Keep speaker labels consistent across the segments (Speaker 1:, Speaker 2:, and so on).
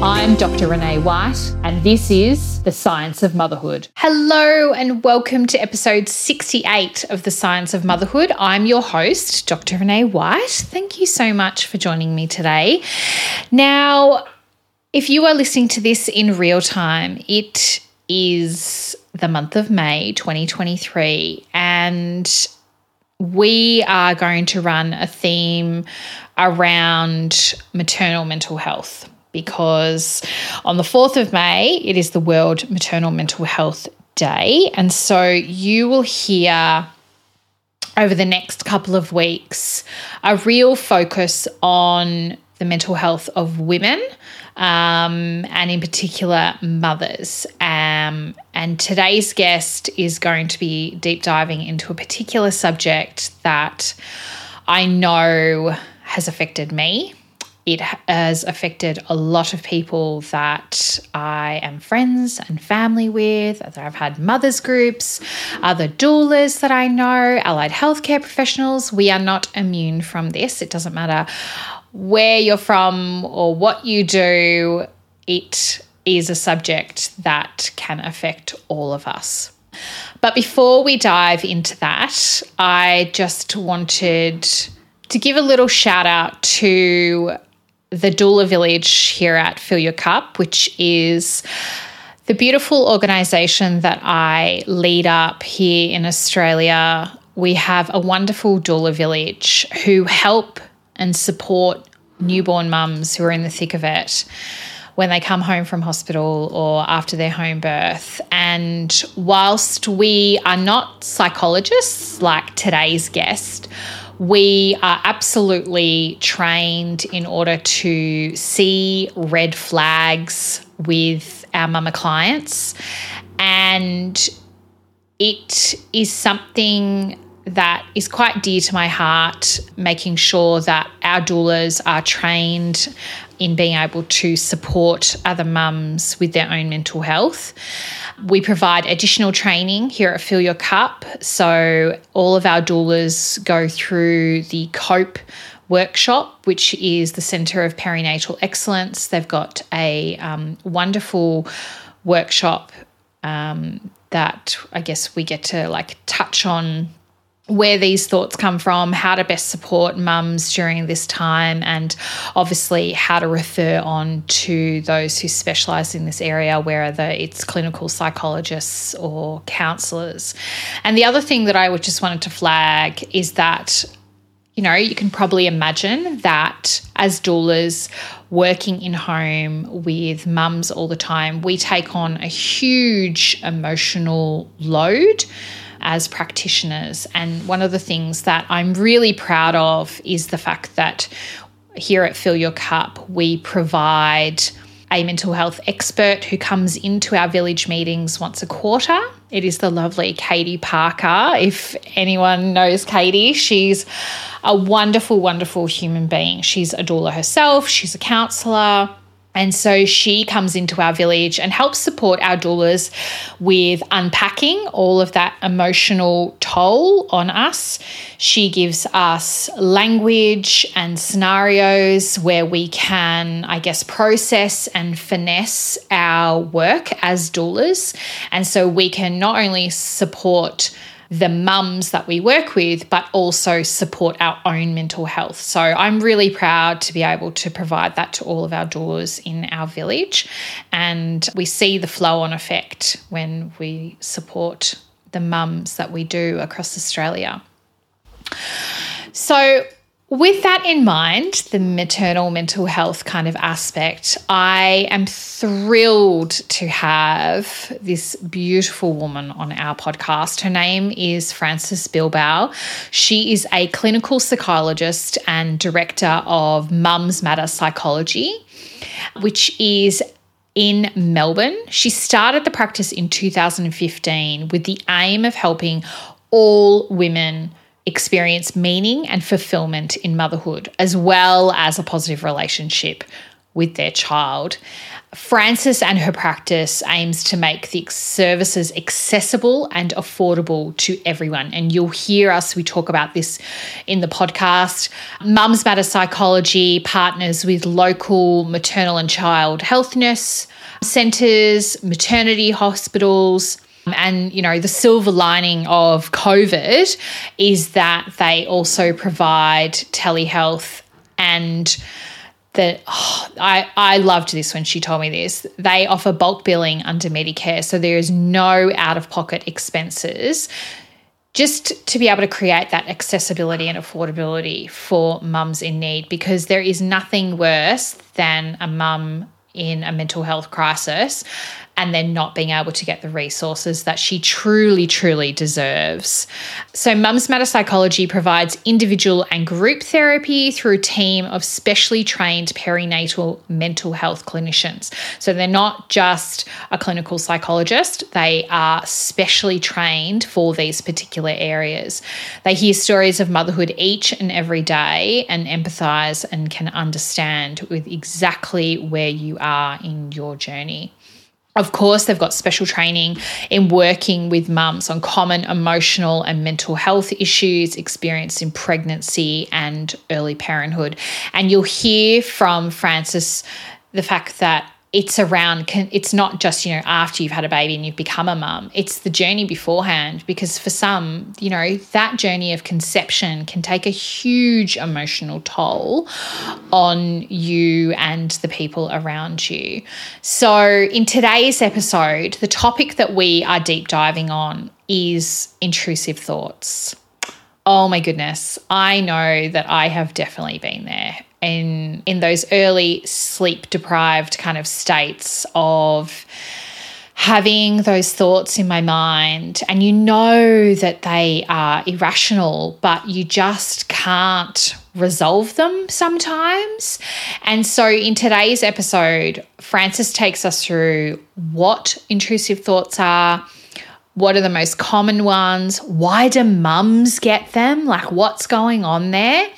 Speaker 1: I'm Dr. Renee White, and this is The Science of Motherhood. Hello, and welcome to episode 68 of The Science of Motherhood. I'm your host, Dr. Renee White. Thank you so much for joining me today. Now, if you are listening to this in real time, it is the month of May 2023, and we are going to run a theme around maternal mental health because on the 4th of May, it is the World Maternal Mental Health Day. And so you will hear over the next couple of weeks a real focus on the mental health of women. Um, and in particular, mothers. Um, and today's guest is going to be deep diving into a particular subject that I know has affected me it has affected a lot of people that I am friends and family with, I've had mothers groups, other doulas that I know, allied healthcare professionals. We are not immune from this. It doesn't matter where you're from or what you do, it is a subject that can affect all of us. But before we dive into that, I just wanted to give a little shout out to the Doula Village here at Fill Your Cup, which is the beautiful organization that I lead up here in Australia. We have a wonderful doula village who help and support newborn mums who are in the thick of it when they come home from hospital or after their home birth. And whilst we are not psychologists like today's guest, we are absolutely trained in order to see red flags with our mama clients. And it is something that is quite dear to my heart, making sure that our doulas are trained in being able to support other mums with their own mental health. We provide additional training here at Fill Your Cup. So, all of our doulas go through the COPE workshop, which is the Centre of Perinatal Excellence. They've got a um, wonderful workshop um, that I guess we get to like touch on where these thoughts come from, how to best support mums during this time, and obviously how to refer on to those who specialise in this area, whether it's clinical psychologists or counsellors. And the other thing that I would just wanted to flag is that. You know, you can probably imagine that as doulas working in home with mums all the time, we take on a huge emotional load as practitioners. And one of the things that I'm really proud of is the fact that here at Fill Your Cup, we provide a mental health expert who comes into our village meetings once a quarter. It is the lovely Katie Parker. If anyone knows Katie, she's a wonderful, wonderful human being. She's a doula herself, she's a counsellor. And so she comes into our village and helps support our doulas with unpacking all of that emotional toll on us. She gives us language and scenarios where we can, I guess, process and finesse our work as doulas. And so we can not only support the mums that we work with, but also support our own mental health. So I'm really proud to be able to provide that to all of our doulas in our village. And we see the flow on effect when we support the mums that we do across Australia. So with that in mind, the maternal mental health kind of aspect, I am thrilled to have this beautiful woman on our podcast. Her name is Frances Bilbao. She is a clinical psychologist and director of Mums Matter Psychology, which is in Melbourne. She started the practice in 2015 with the aim of helping all women experience meaning and fulfillment in motherhood, as well as a positive relationship with their child. Frances and her practice aims to make the services accessible and affordable to everyone. And you'll hear us, we talk about this in the podcast. Mums Matter Psychology partners with local maternal and child health nurse centres, maternity hospitals. And, you know, the silver lining of COVID is that they also provide telehealth and that oh, I, I loved this when she told me this. They offer bulk billing under Medicare, so there is no out of pocket expenses just to be able to create that accessibility and affordability for mums in need because there is nothing worse than a mum in a mental health crisis and then not being able to get the resources that she truly, truly deserves. So, Mums Matter Psychology provides individual and group therapy through a team of specially trained perinatal mental health clinicians. So, they're not just a clinical psychologist, they are specially trained for these particular areas. They hear stories of motherhood each and every day and empathize and can understand with exactly where you are in your journey. Of course, they've got special training in working with mums on common emotional and mental health issues experienced in pregnancy and early parenthood. And you'll hear from Frances the fact that it's around it's not just you know after you've had a baby and you've become a mum. It's the journey beforehand because for some you know that journey of conception can take a huge emotional toll on you and the people around you. So in today's episode the topic that we are deep diving on is intrusive thoughts. Oh my goodness. I know that i have definitely been there in in those early sleep deprived kind of states of having those thoughts in my mind and you know that they are irrational but you just can't resolve them sometimes. And so in today's episode Frances takes us through what intrusive thoughts are, what are the most common ones? Why do mums get them? Like, what's going on there?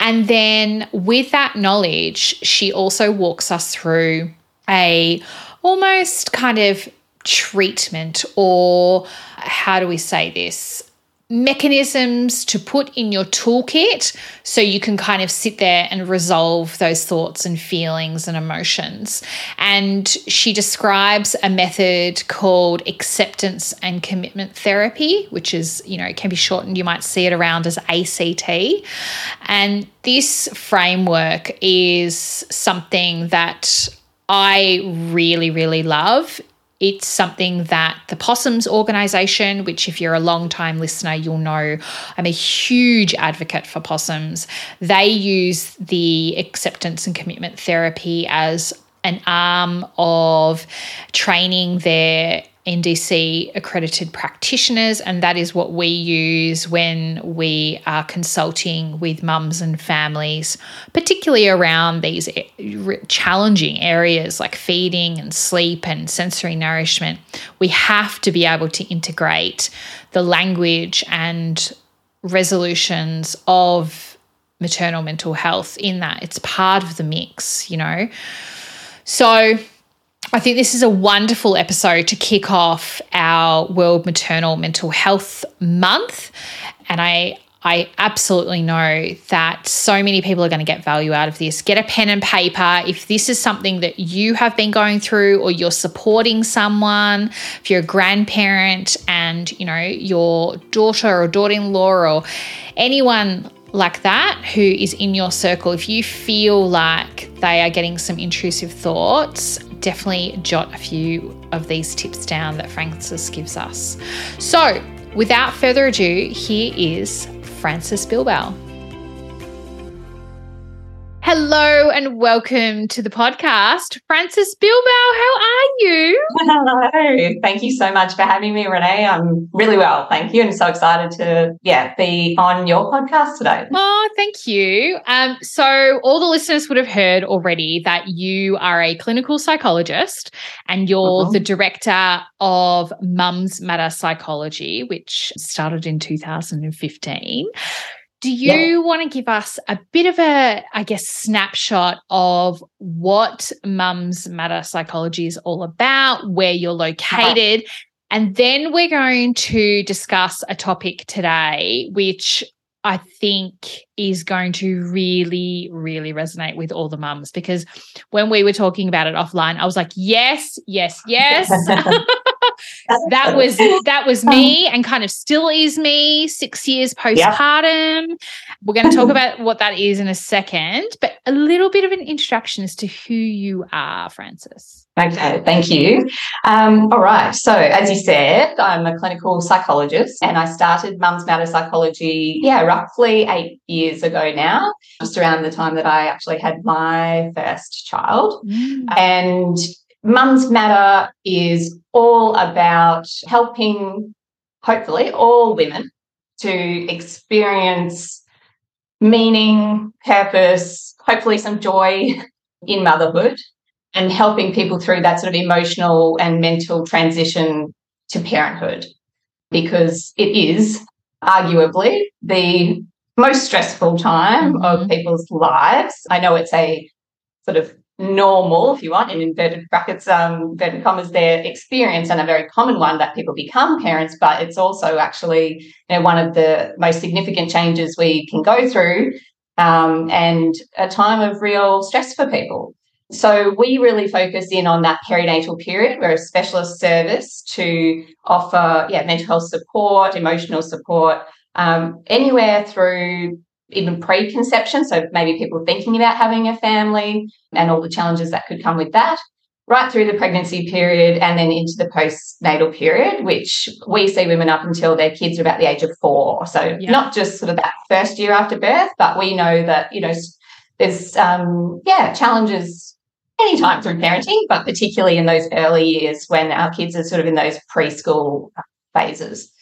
Speaker 1: And then, with that knowledge, she also walks us through a almost kind of treatment, or how do we say this? Mechanisms to put in your toolkit so you can kind of sit there and resolve those thoughts and feelings and emotions. And she describes a method called acceptance and commitment therapy, which is, you know, it can be shortened, you might see it around as ACT. And this framework is something that I really, really love. It's something that the Possums organisation, which, if you're a long time listener, you'll know I'm a huge advocate for possums. They use the acceptance and commitment therapy as an arm of training their NDC accredited practitioners, and that is what we use when we are consulting with mums and families, particularly around these challenging areas like feeding and sleep and sensory nourishment. We have to be able to integrate the language and resolutions of maternal mental health in that. It's part of the mix, you know. So, I think this is a wonderful episode to kick off our World Maternal Mental Health Month. And I I absolutely know that so many people are going to get value out of this. Get a pen and paper. If this is something that you have been going through or you're supporting someone, if you're a grandparent and, you know, your daughter or daughter-in-law or anyone like that who is in your circle, if you feel like they are getting some intrusive thoughts, definitely jot a few of these tips down that Frances gives us. So, without further ado, here is Frances Bilbao. Hello and welcome to the podcast, Frances Bilbao. How are you?
Speaker 2: Hello. Thank you so much for having me, Renee. I'm really well, thank you, and so excited to yeah be on your podcast today.
Speaker 1: Oh, thank you. Um, so all the listeners would have heard already that you are a clinical psychologist and you're uh-huh. the director of Mums Matter Psychology, which started in 2015. Do you yeah. want to give us a bit of a, I guess, snapshot of what Mums Matter Psychology is all about, where you're located? Uh-huh. And then we're going to discuss a topic today, which I think is going to really, really resonate with all the mums because when we were talking about it offline, I was like, yes, yes, yes. that was that was me and kind of still is me six years postpartum. Yep. We're going to talk about what that is in a second, but a little bit of an introduction as to who you are, Frances.
Speaker 2: Okay, thank you. Um, all right. So, as you said, I'm a clinical psychologist and I started Mums Matter Psychology, yeah, roughly eight years ago now, just around the time that I actually had my first child. Mm. And Mums Matter is all about helping, hopefully, all women to experience meaning, purpose, hopefully, some joy in motherhood and helping people through that sort of emotional and mental transition to parenthood because it is arguably the most stressful time mm-hmm. of people's lives. I know it's a sort of normal, if you want, in inverted brackets, um, inverted commas, their experience and a very common one that people become parents, but it's also actually you know, one of the most significant changes we can go through um, and a time of real stress for people. So we really focus in on that perinatal period. We're a specialist service to offer yeah, mental health support, emotional support, um, anywhere through even preconception. So maybe people thinking about having a family and all the challenges that could come with that, right through the pregnancy period and then into the postnatal period, which we see women up until their kids are about the age of four. So yeah. not just sort of that first year after birth, but we know that, you know, there's um yeah, challenges anytime through parenting, but particularly in those early years when our kids are sort of in those preschool phases.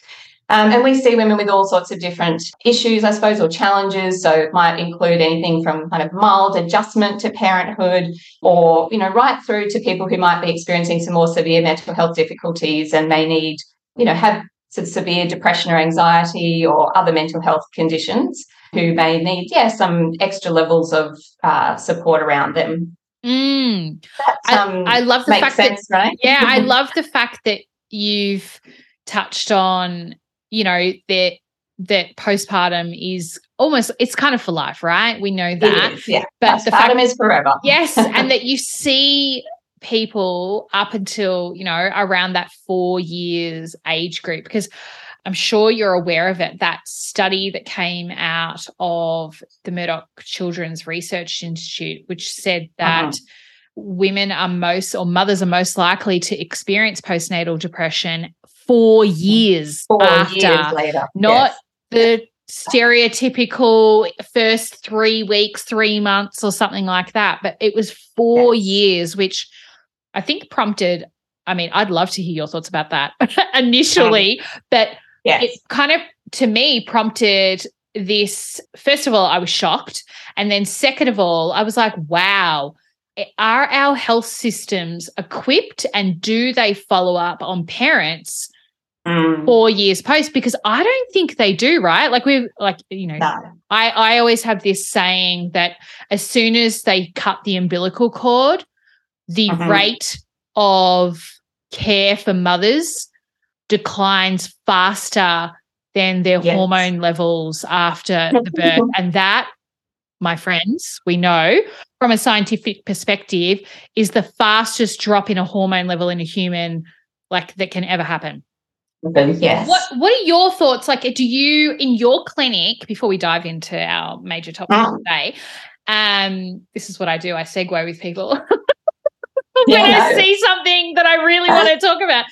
Speaker 2: Um, and we see women with all sorts of different issues, I suppose, or challenges. So it might include anything from kind of mild adjustment to parenthood, or you know, right through to people who might be experiencing some more severe mental health difficulties and may need, you know, have severe depression or anxiety or other mental health conditions who may need, yeah, some extra levels of uh, support around them.
Speaker 1: Mm. That, um, I, I, love the fact sense, that, right? yeah, I love the fact that you've touched on you know that that postpartum is almost it's kind of for life, right? We know that.
Speaker 2: yeah. But postpartum the fact, is forever.
Speaker 1: yes, and that you see people up until, you know, around that 4 years age group because I'm sure you're aware of it. That study that came out of the Murdoch Children's Research Institute, which said that uh-huh. women are most, or mothers are most likely to experience postnatal depression four years
Speaker 2: four
Speaker 1: after,
Speaker 2: years later.
Speaker 1: not yes. the stereotypical first three weeks, three months, or something like that. But it was four yes. years, which I think prompted. I mean, I'd love to hear your thoughts about that initially, um, but yes. it kind of, to me, prompted this. First of all, I was shocked. And then, second of all, I was like, wow, are our health systems equipped and do they follow up on parents mm. four years post because I don't think they do, right? Like we've like, you know, no. I, I always have this saying that as soon as they cut the umbilical cord, the mm-hmm. rate of care for mothers declines faster than their yes. hormone levels after the birth. and that, my friends, we know from a scientific perspective, is the fastest drop in a hormone level in a human like that can ever happen.
Speaker 2: Yes.
Speaker 1: What What are your thoughts? Like, do you in your clinic before we dive into our major topic oh. today? Um, this is what I do. I segue with people when yeah, I no. see something that I really uh, want to talk about.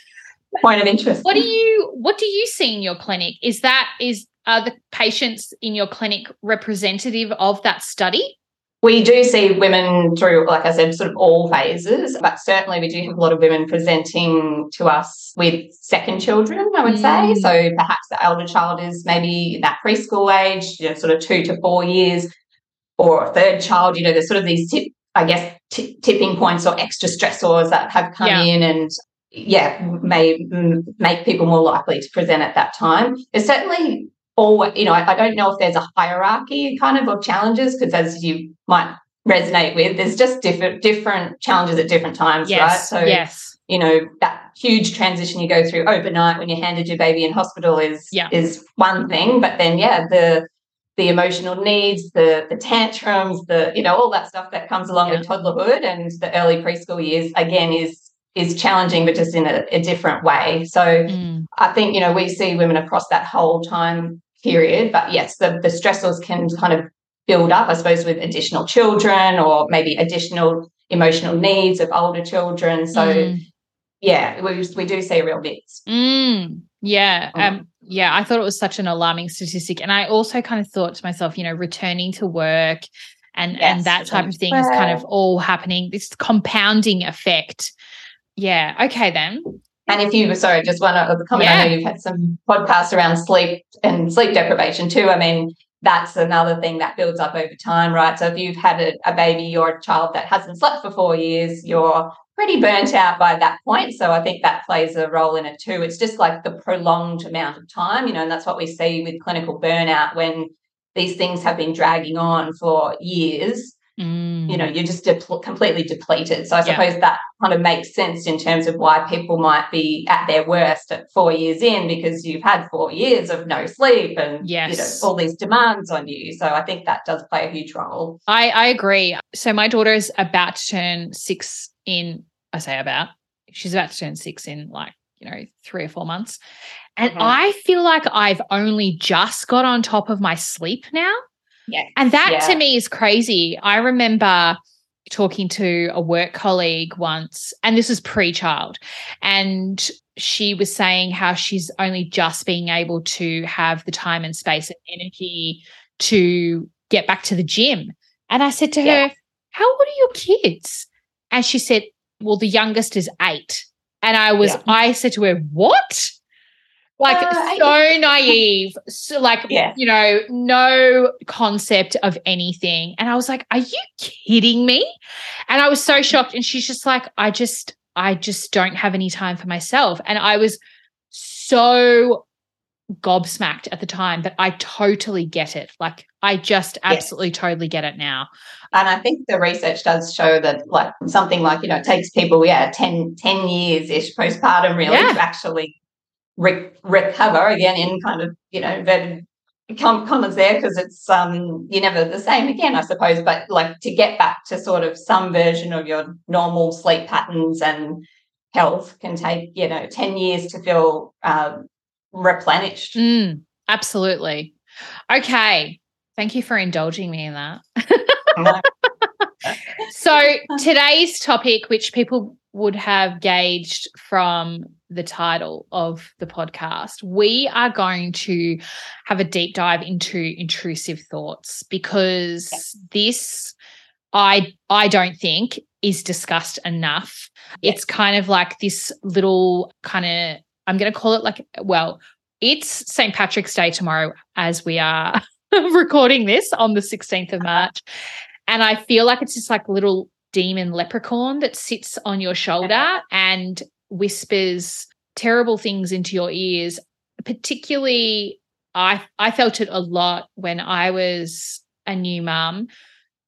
Speaker 2: Point of interest.
Speaker 1: What do you What do you see in your clinic? Is that is are the patients in your clinic representative of that study?
Speaker 2: We do see women through, like I said, sort of all phases, but certainly we do have a lot of women presenting to us with second children, I would mm. say. So perhaps the elder child is maybe that preschool age, you know, sort of two to four years, or a third child, you know, there's sort of these tip, I guess, t- tipping points or extra stressors that have come yeah. in and yeah, may make people more likely to present at that time. There's certainly or you know I, I, don't know if there's a hierarchy kind of of challenges because as you might resonate with there's just different different challenges at different times
Speaker 1: yes,
Speaker 2: right
Speaker 1: so yes
Speaker 2: you know that huge transition you go through overnight when you handed your baby in hospital is
Speaker 1: yeah.
Speaker 2: is one thing but then yeah the the emotional needs the the tantrums the you know all that stuff that comes along yeah. with toddlerhood and the early preschool years again is is challenging but just in a, a different way so mm. i think you know we see women across that whole time period. But yes, the, the stressors can kind of build up, I suppose, with additional children or maybe additional emotional needs of older children. So mm. yeah, we we do see a real mix.
Speaker 1: Mm. Yeah. Mm. Um, yeah, I thought it was such an alarming statistic. And I also kind of thought to myself, you know, returning to work and yes, and that type of thing is kind of all happening, this compounding effect. Yeah. Okay then.
Speaker 2: And if you, were sorry, just one other comment. Yeah. I know you've had some podcasts around sleep and sleep deprivation too. I mean, that's another thing that builds up over time, right? So if you've had a, a baby or a child that hasn't slept for four years, you're pretty burnt out by that point. So I think that plays a role in it too. It's just like the prolonged amount of time, you know, and that's what we see with clinical burnout when these things have been dragging on for years Mm. You know, you're just de- completely depleted. So I suppose yeah. that kind of makes sense in terms of why people might be at their worst at four years in because you've had four years of no sleep and yes. you know all these demands on you. So I think that does play a huge role.
Speaker 1: I, I agree. So my daughter is about to turn six in. I say about. She's about to turn six in like you know three or four months, and mm-hmm. I feel like I've only just got on top of my sleep now.
Speaker 2: Yeah.
Speaker 1: And that yeah. to me is crazy. I remember talking to a work colleague once, and this was pre child, and she was saying how she's only just being able to have the time and space and energy to get back to the gym. And I said to yeah. her, How old are your kids? And she said, Well, the youngest is eight. And I was, yeah. I said to her, What? Like uh, so naive so like yeah. you know no concept of anything and i was like are you kidding me and i was so shocked and she's just like i just i just don't have any time for myself and i was so gobsmacked at the time but i totally get it like i just absolutely yes. totally get it now
Speaker 2: and i think the research does show that like something like you know it takes people yeah 10 10 years ish postpartum really yeah. to actually re- recover again in kind of you know inverted commas there because it's um you're never the same again i suppose. But like to get back to sort of some version of your normal sleep patterns and health can take you know 10 years to feel uh, replenished.
Speaker 1: Mm, absolutely. Okay. Thank you for indulging me in that. So today's topic which people would have gauged from the title of the podcast, we are going to have a deep dive into intrusive thoughts because this I I don't think is discussed enough. It's kind of like this little kind of I'm going to call it like well, it's St. Patrick's Day tomorrow as we are recording this on the 16th of uh-huh. March. And I feel like it's just like little demon leprechaun that sits on your uh-huh. shoulder and whispers terrible things into your ears particularly i i felt it a lot when i was a new mum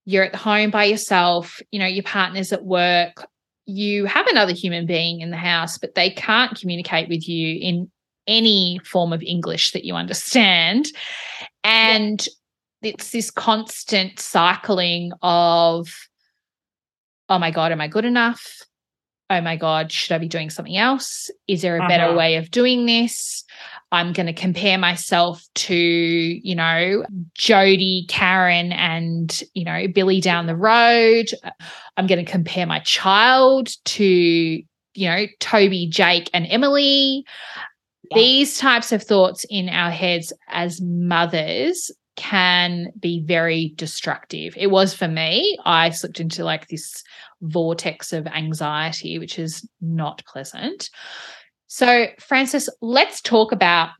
Speaker 1: you're at home by yourself you know your partner's at work you have another human being in the house but they can't communicate with you in any form of english that you understand and yeah. it's this constant cycling of oh my God, am I good enough? Oh my God, should I be doing something else? Is there a uh-huh. better way of doing this? I'm going to compare myself to, you know, Jody, Karen, and, you know, Billy down the road. I'm going to compare my child to, you know, Toby, Jake, and Emily. Yeah. These types of thoughts in our heads as mothers can be very destructive. It was for me. I slipped into like this vortex of anxiety, which is not pleasant. So, Frances, let's talk about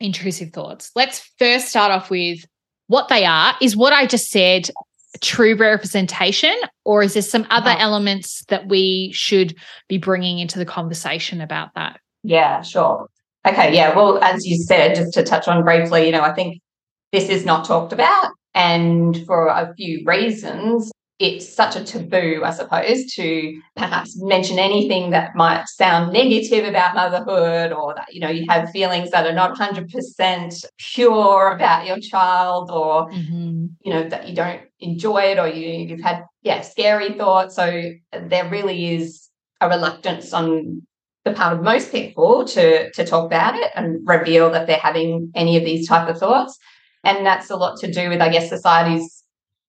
Speaker 1: intrusive thoughts. Let's first start off with what they are. Is what I just said true representation, or is there some other oh. elements that we should be bringing into the conversation about that?
Speaker 2: Yeah, sure. Okay, yeah. Well, as you said, just to touch on briefly, you know, I think this is not talked about, and for a few reasons it's such a taboo, I suppose, to perhaps mention anything that might sound negative about motherhood or that, you know, you have feelings that are not 100% pure about your child or, mm-hmm. you know, that you don't enjoy it or you, you've had, yeah, scary thoughts. So there really is a reluctance on the part of most people to, to talk about it and reveal that they're having any of these type of thoughts. And that's a lot to do with, I guess, society's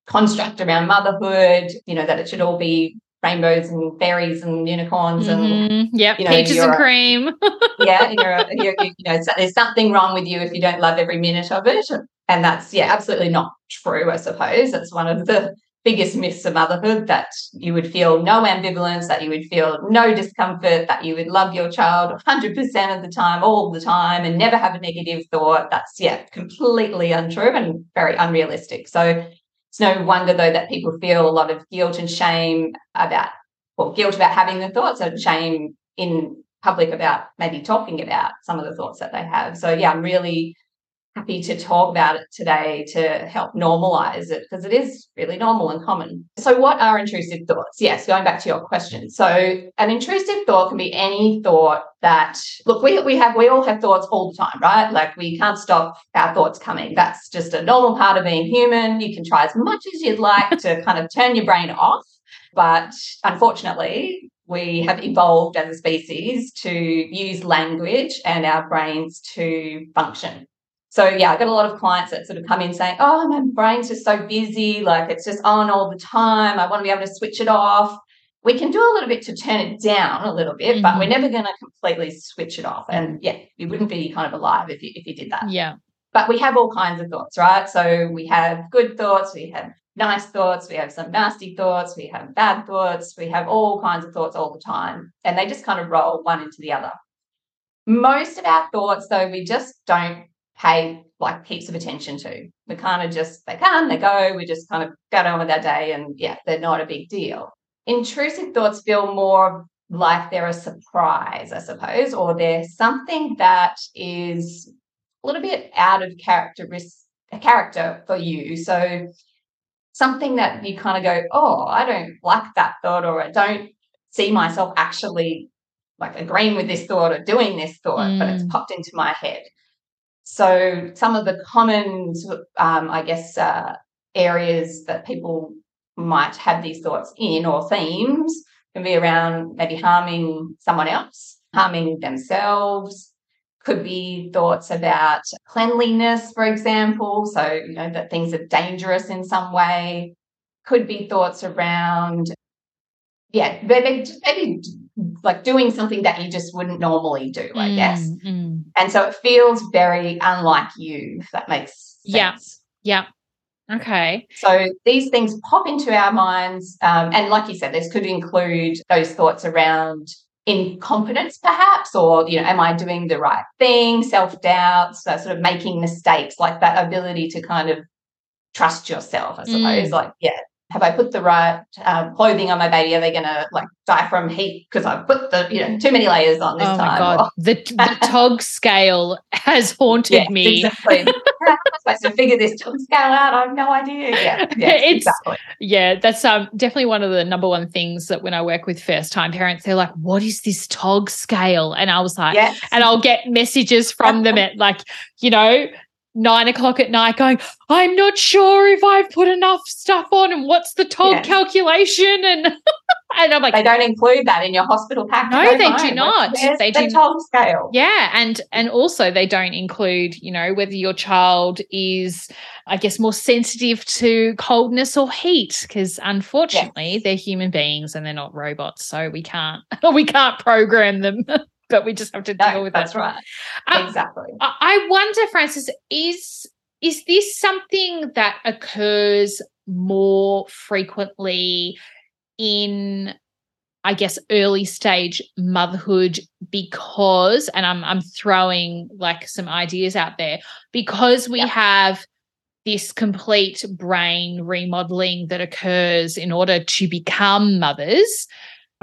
Speaker 2: construct around motherhood, you know, that it should all be rainbows and fairies and unicorns and
Speaker 1: mm-hmm. yep, you know, peaches and cream.
Speaker 2: yeah, you're, you're, you know, there's something wrong with you if you don't love every minute of it, and that's yeah, absolutely not true. I suppose that's one of the biggest myths of motherhood that you would feel no ambivalence, that you would feel no discomfort, that you would love your child 100% of the time, all the time, and never have a negative thought. That's yeah, completely untrue and very unrealistic. So it's no wonder, though, that people feel a lot of guilt and shame about, well, guilt about having the thoughts and shame in public about maybe talking about some of the thoughts that they have. So, yeah, I'm really happy to talk about it today to help normalize it because it is really normal and common. So, what are intrusive thoughts? Yes, going back to your question. So, an intrusive thought can be any thought that look, we we have we all have thoughts all the time, right? Like we can't stop our thoughts coming. That's just a normal part of being human. You can try as much as you'd like to kind of turn your brain off, but unfortunately, we have evolved as a species to use language and our brains to function. So yeah, I got a lot of clients that sort of come in saying, "Oh, my brain's just so busy, like it's just on all the time. I want to be able to switch it off." We can do a little bit to turn it down a little bit, mm-hmm. but we're mm-hmm. never going to completely switch it off. And yeah, you wouldn't be kind of alive if you if you did that.
Speaker 1: Yeah.
Speaker 2: But we have all kinds of thoughts, right? So we have good thoughts, we have nice thoughts, we have some nasty thoughts, we have bad thoughts, we have all kinds of thoughts all the time, and they just kind of roll one into the other. Most of our thoughts, though, we just don't pay like heaps of attention to. We kind of just, they come, they go, we just kind of get on with our day and yeah, they're not a big deal. Intrusive thoughts feel more like they're a surprise, I suppose, or they're something that is a little bit out of characteristic a character for you. So something that you kind of go, oh, I don't like that thought, or I don't see myself actually like agreeing with this thought or doing this thought, mm. but it's mm. popped into my head. So some of the common, um, I guess, uh, areas that people might have these thoughts in or themes can be around maybe harming someone else, harming themselves. Could be thoughts about cleanliness, for example. So, you know, that things are dangerous in some way. Could be thoughts around, yeah, maybe, maybe like doing something that you just wouldn't normally do, I mm, guess. Mm. And so it feels very unlike you, if that makes
Speaker 1: sense. Yeah. Yeah. Okay.
Speaker 2: So these things pop into our minds. Um, and like you said, this could include those thoughts around incompetence, perhaps, or, you know, am I doing the right thing? Self doubt, so sort of making mistakes, like that ability to kind of trust yourself, I suppose. Mm. Like, yeah, have I put the right uh, clothing on my baby? Are they going to like die from heat because I've put the you know too many layers on this
Speaker 1: oh
Speaker 2: time?
Speaker 1: My God. the, the tog scale has haunted
Speaker 2: yeah,
Speaker 1: me.
Speaker 2: Exactly. How am I supposed to figure this tog scale out? I have no idea. Yeah, yeah
Speaker 1: it's, exactly. Yeah, that's um, definitely one of the number one things that when I work with first time parents, they're like, "What is this tog scale?" And I was like, yes. and I'll get messages from them at like, you know, nine o'clock at night going, I'm not sure if I've put enough stuff on and what's the tog calculation. And and I'm like,
Speaker 2: they don't include that in your hospital pack.
Speaker 1: No, they home. do not. They
Speaker 2: the do tog scale.
Speaker 1: Yeah. And and also they don't include, you know, whether your child is, I guess, more sensitive to coldness or heat. Because unfortunately, yes. they're human beings and they're not robots. So we can't we can't program them. but we just have to deal no, with
Speaker 2: that's
Speaker 1: that.
Speaker 2: right. Um, exactly.
Speaker 1: I wonder, Frances, is is this something that occurs more frequently in I guess early stage motherhood because and I'm I'm throwing like some ideas out there because we have this complete brain remodeling that occurs in order to become mothers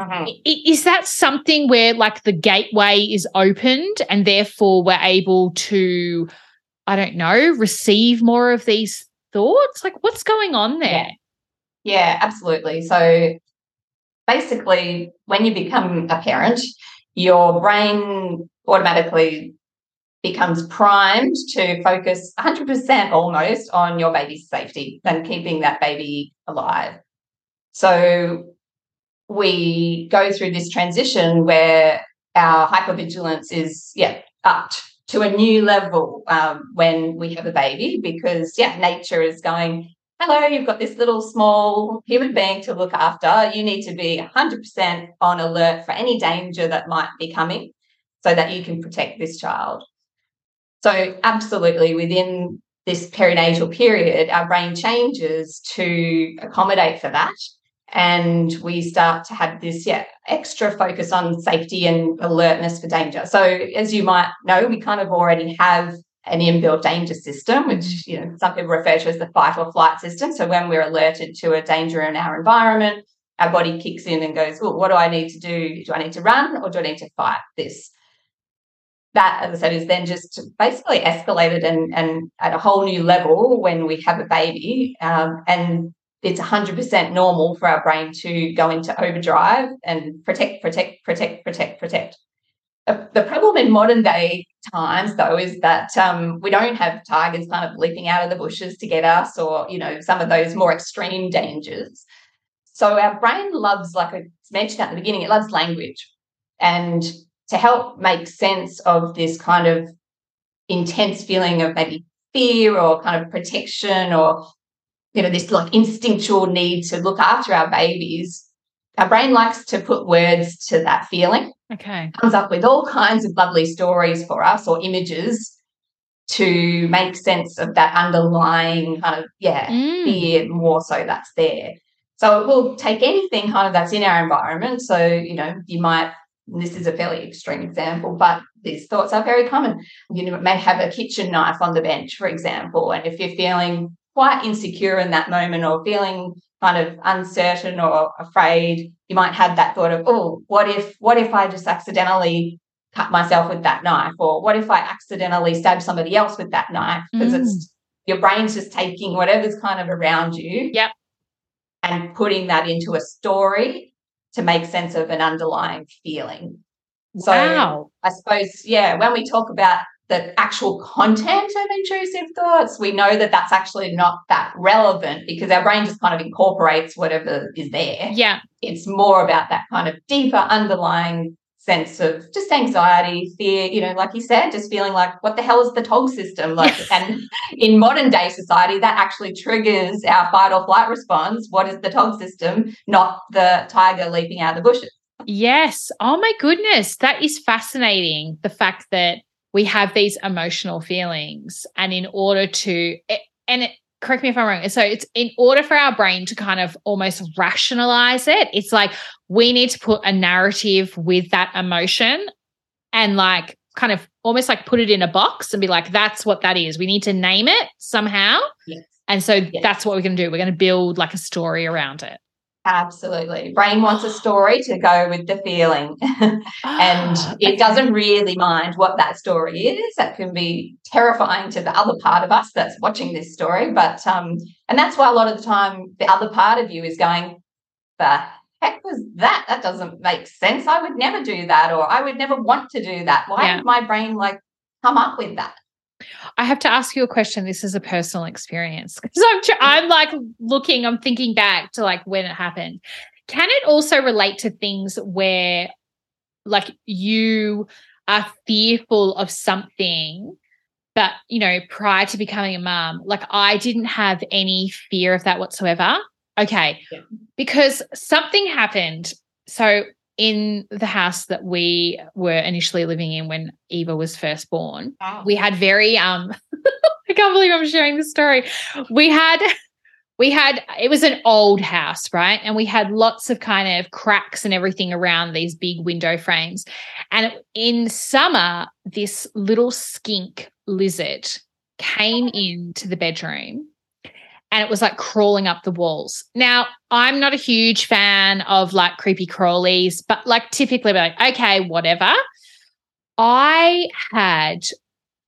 Speaker 1: uh-huh. is that something where like the gateway is opened and therefore we're able to I don't know receive more of these thoughts like what's going on there
Speaker 2: yeah, yeah absolutely so basically, when you become a parent, your brain automatically becomes primed to focus 100% almost on your baby's safety and keeping that baby alive. So we go through this transition where our hypervigilance is, yeah, upped to a new level um, when we have a baby because, yeah, nature is going, hello, you've got this little small human being to look after. You need to be 100% on alert for any danger that might be coming so that you can protect this child. So, absolutely, within this perinatal period, our brain changes to accommodate for that. And we start to have this, yeah, extra focus on safety and alertness for danger. So, as you might know, we kind of already have an inbuilt danger system, which you know some people refer to as the fight or flight system. So when we're alerted to a danger in our environment, our body kicks in and goes, "Well, what do I need to do? Do I need to run or do I need to fight this?" That, as I said, is then just basically escalated and, and at a whole new level when we have a baby. Um, and it's 100% normal for our brain to go into overdrive and protect, protect, protect, protect, protect. The problem in modern day times, though, is that um, we don't have tigers kind of leaping out of the bushes to get us, or you know, some of those more extreme dangers. So our brain loves, like I mentioned at the beginning, it loves language, and to help make sense of this kind of intense feeling of maybe fear or kind of protection, or you know, this like instinctual need to look after our babies. Our brain likes to put words to that feeling.
Speaker 1: Okay.
Speaker 2: Comes up with all kinds of lovely stories for us or images to make sense of that underlying kind of, yeah, mm. fear more so that's there. So it will take anything kind of that's in our environment. So, you know, you might, this is a fairly extreme example, but these thoughts are very common. You know, may have a kitchen knife on the bench, for example, and if you're feeling quite insecure in that moment or feeling kind of uncertain or afraid, you might have that thought of, oh, what if, what if I just accidentally cut myself with that knife? Or what if I accidentally stab somebody else with that knife? Because mm. it's your brain's just taking whatever's kind of around you.
Speaker 1: Yep.
Speaker 2: And putting that into a story to make sense of an underlying feeling.
Speaker 1: Wow.
Speaker 2: So I suppose, yeah, when we talk about the actual content of intrusive thoughts, we know that that's actually not that relevant because our brain just kind of incorporates whatever is there.
Speaker 1: Yeah.
Speaker 2: It's more about that kind of deeper underlying sense of just anxiety, fear, you know, like you said, just feeling like, what the hell is the TOG system? Like, and in modern day society, that actually triggers our fight or flight response. What is the TOG system? Not the tiger leaping out of the bushes.
Speaker 1: Yes. Oh my goodness. That is fascinating. The fact that we have these emotional feelings and in order to and it, correct me if i'm wrong so it's in order for our brain to kind of almost rationalize it it's like we need to put a narrative with that emotion and like kind of almost like put it in a box and be like that's what that is we need to name it somehow
Speaker 2: yes.
Speaker 1: and so yes. that's what we're going to do we're going to build like a story around it
Speaker 2: Absolutely. Brain wants a story to go with the feeling. and it doesn't really mind what that story is. That can be terrifying to the other part of us that's watching this story. But um, and that's why a lot of the time the other part of you is going, the heck was that? That doesn't make sense. I would never do that, or I would never want to do that. Why yeah. did my brain like come up with that?
Speaker 1: I have to ask you a question. This is a personal experience because I'm tr- I'm like looking, I'm thinking back to like when it happened. Can it also relate to things where like you are fearful of something but you know prior to becoming a mom like i didn't have any fear of that whatsoever okay yeah. because something happened so in the house that we were initially living in when Eva was first born, wow. we had very um I can't believe I'm sharing this story. We had we had it was an old house right? And we had lots of kind of cracks and everything around these big window frames. And in summer this little skink lizard came into the bedroom and it was like crawling up the walls. Now, I'm not a huge fan of like creepy crawlies, but like typically like, okay, whatever. I had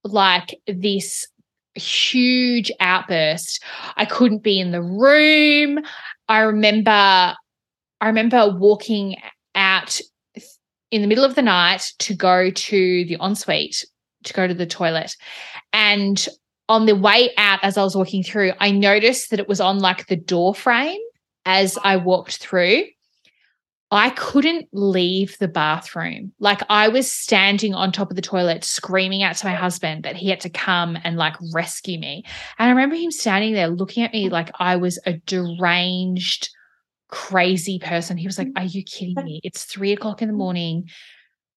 Speaker 1: like this huge outburst. I couldn't be in the room. I remember I remember walking out in the middle of the night to go to the ensuite to go to the toilet. And on the way out as I was walking through, I noticed that it was on like the door frame as I walked through. I couldn't leave the bathroom. Like I was standing on top of the toilet screaming out to my husband that he had to come and like rescue me. And I remember him standing there looking at me like I was a deranged, crazy person. He was like, Are you kidding me? It's three o'clock in the morning.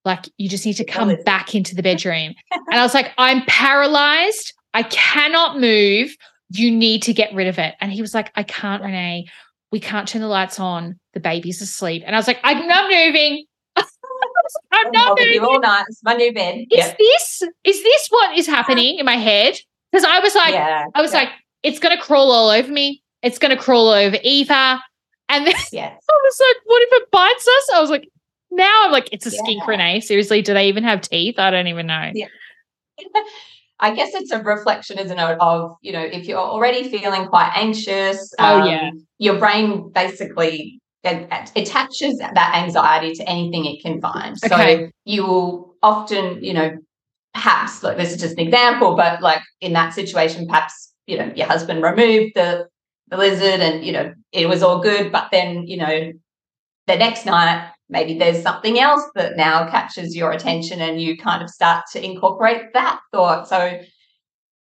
Speaker 1: Like you just need to come back into the bedroom. And I was like, I'm paralyzed. I cannot move. You need to get rid of it. And he was like, I can't, Renee we can't turn the lights on. The baby's asleep. And I was like, I'm not moving. I'm not moving.
Speaker 2: All night. It's my new bed.
Speaker 1: Is yep. this is this what is happening in my head? Because I was like, yeah, I was yeah. like, it's gonna crawl all over me. It's gonna crawl over Eva. And then yes. I was like, what if it bites us? I was like, now I'm like, it's a yeah. skink Renee. Seriously, do they even have teeth? I don't even know.
Speaker 2: Yeah. I guess it's a reflection, isn't it, of, you know, if you're already feeling quite anxious,
Speaker 1: oh, um, yeah.
Speaker 2: your brain basically attaches that anxiety to anything it can find. Okay. So you will often, you know, perhaps, like this is just an example, but like in that situation, perhaps, you know, your husband removed the, the lizard and, you know, it was all good. But then, you know, the next night maybe there's something else that now catches your attention and you kind of start to incorporate that thought. So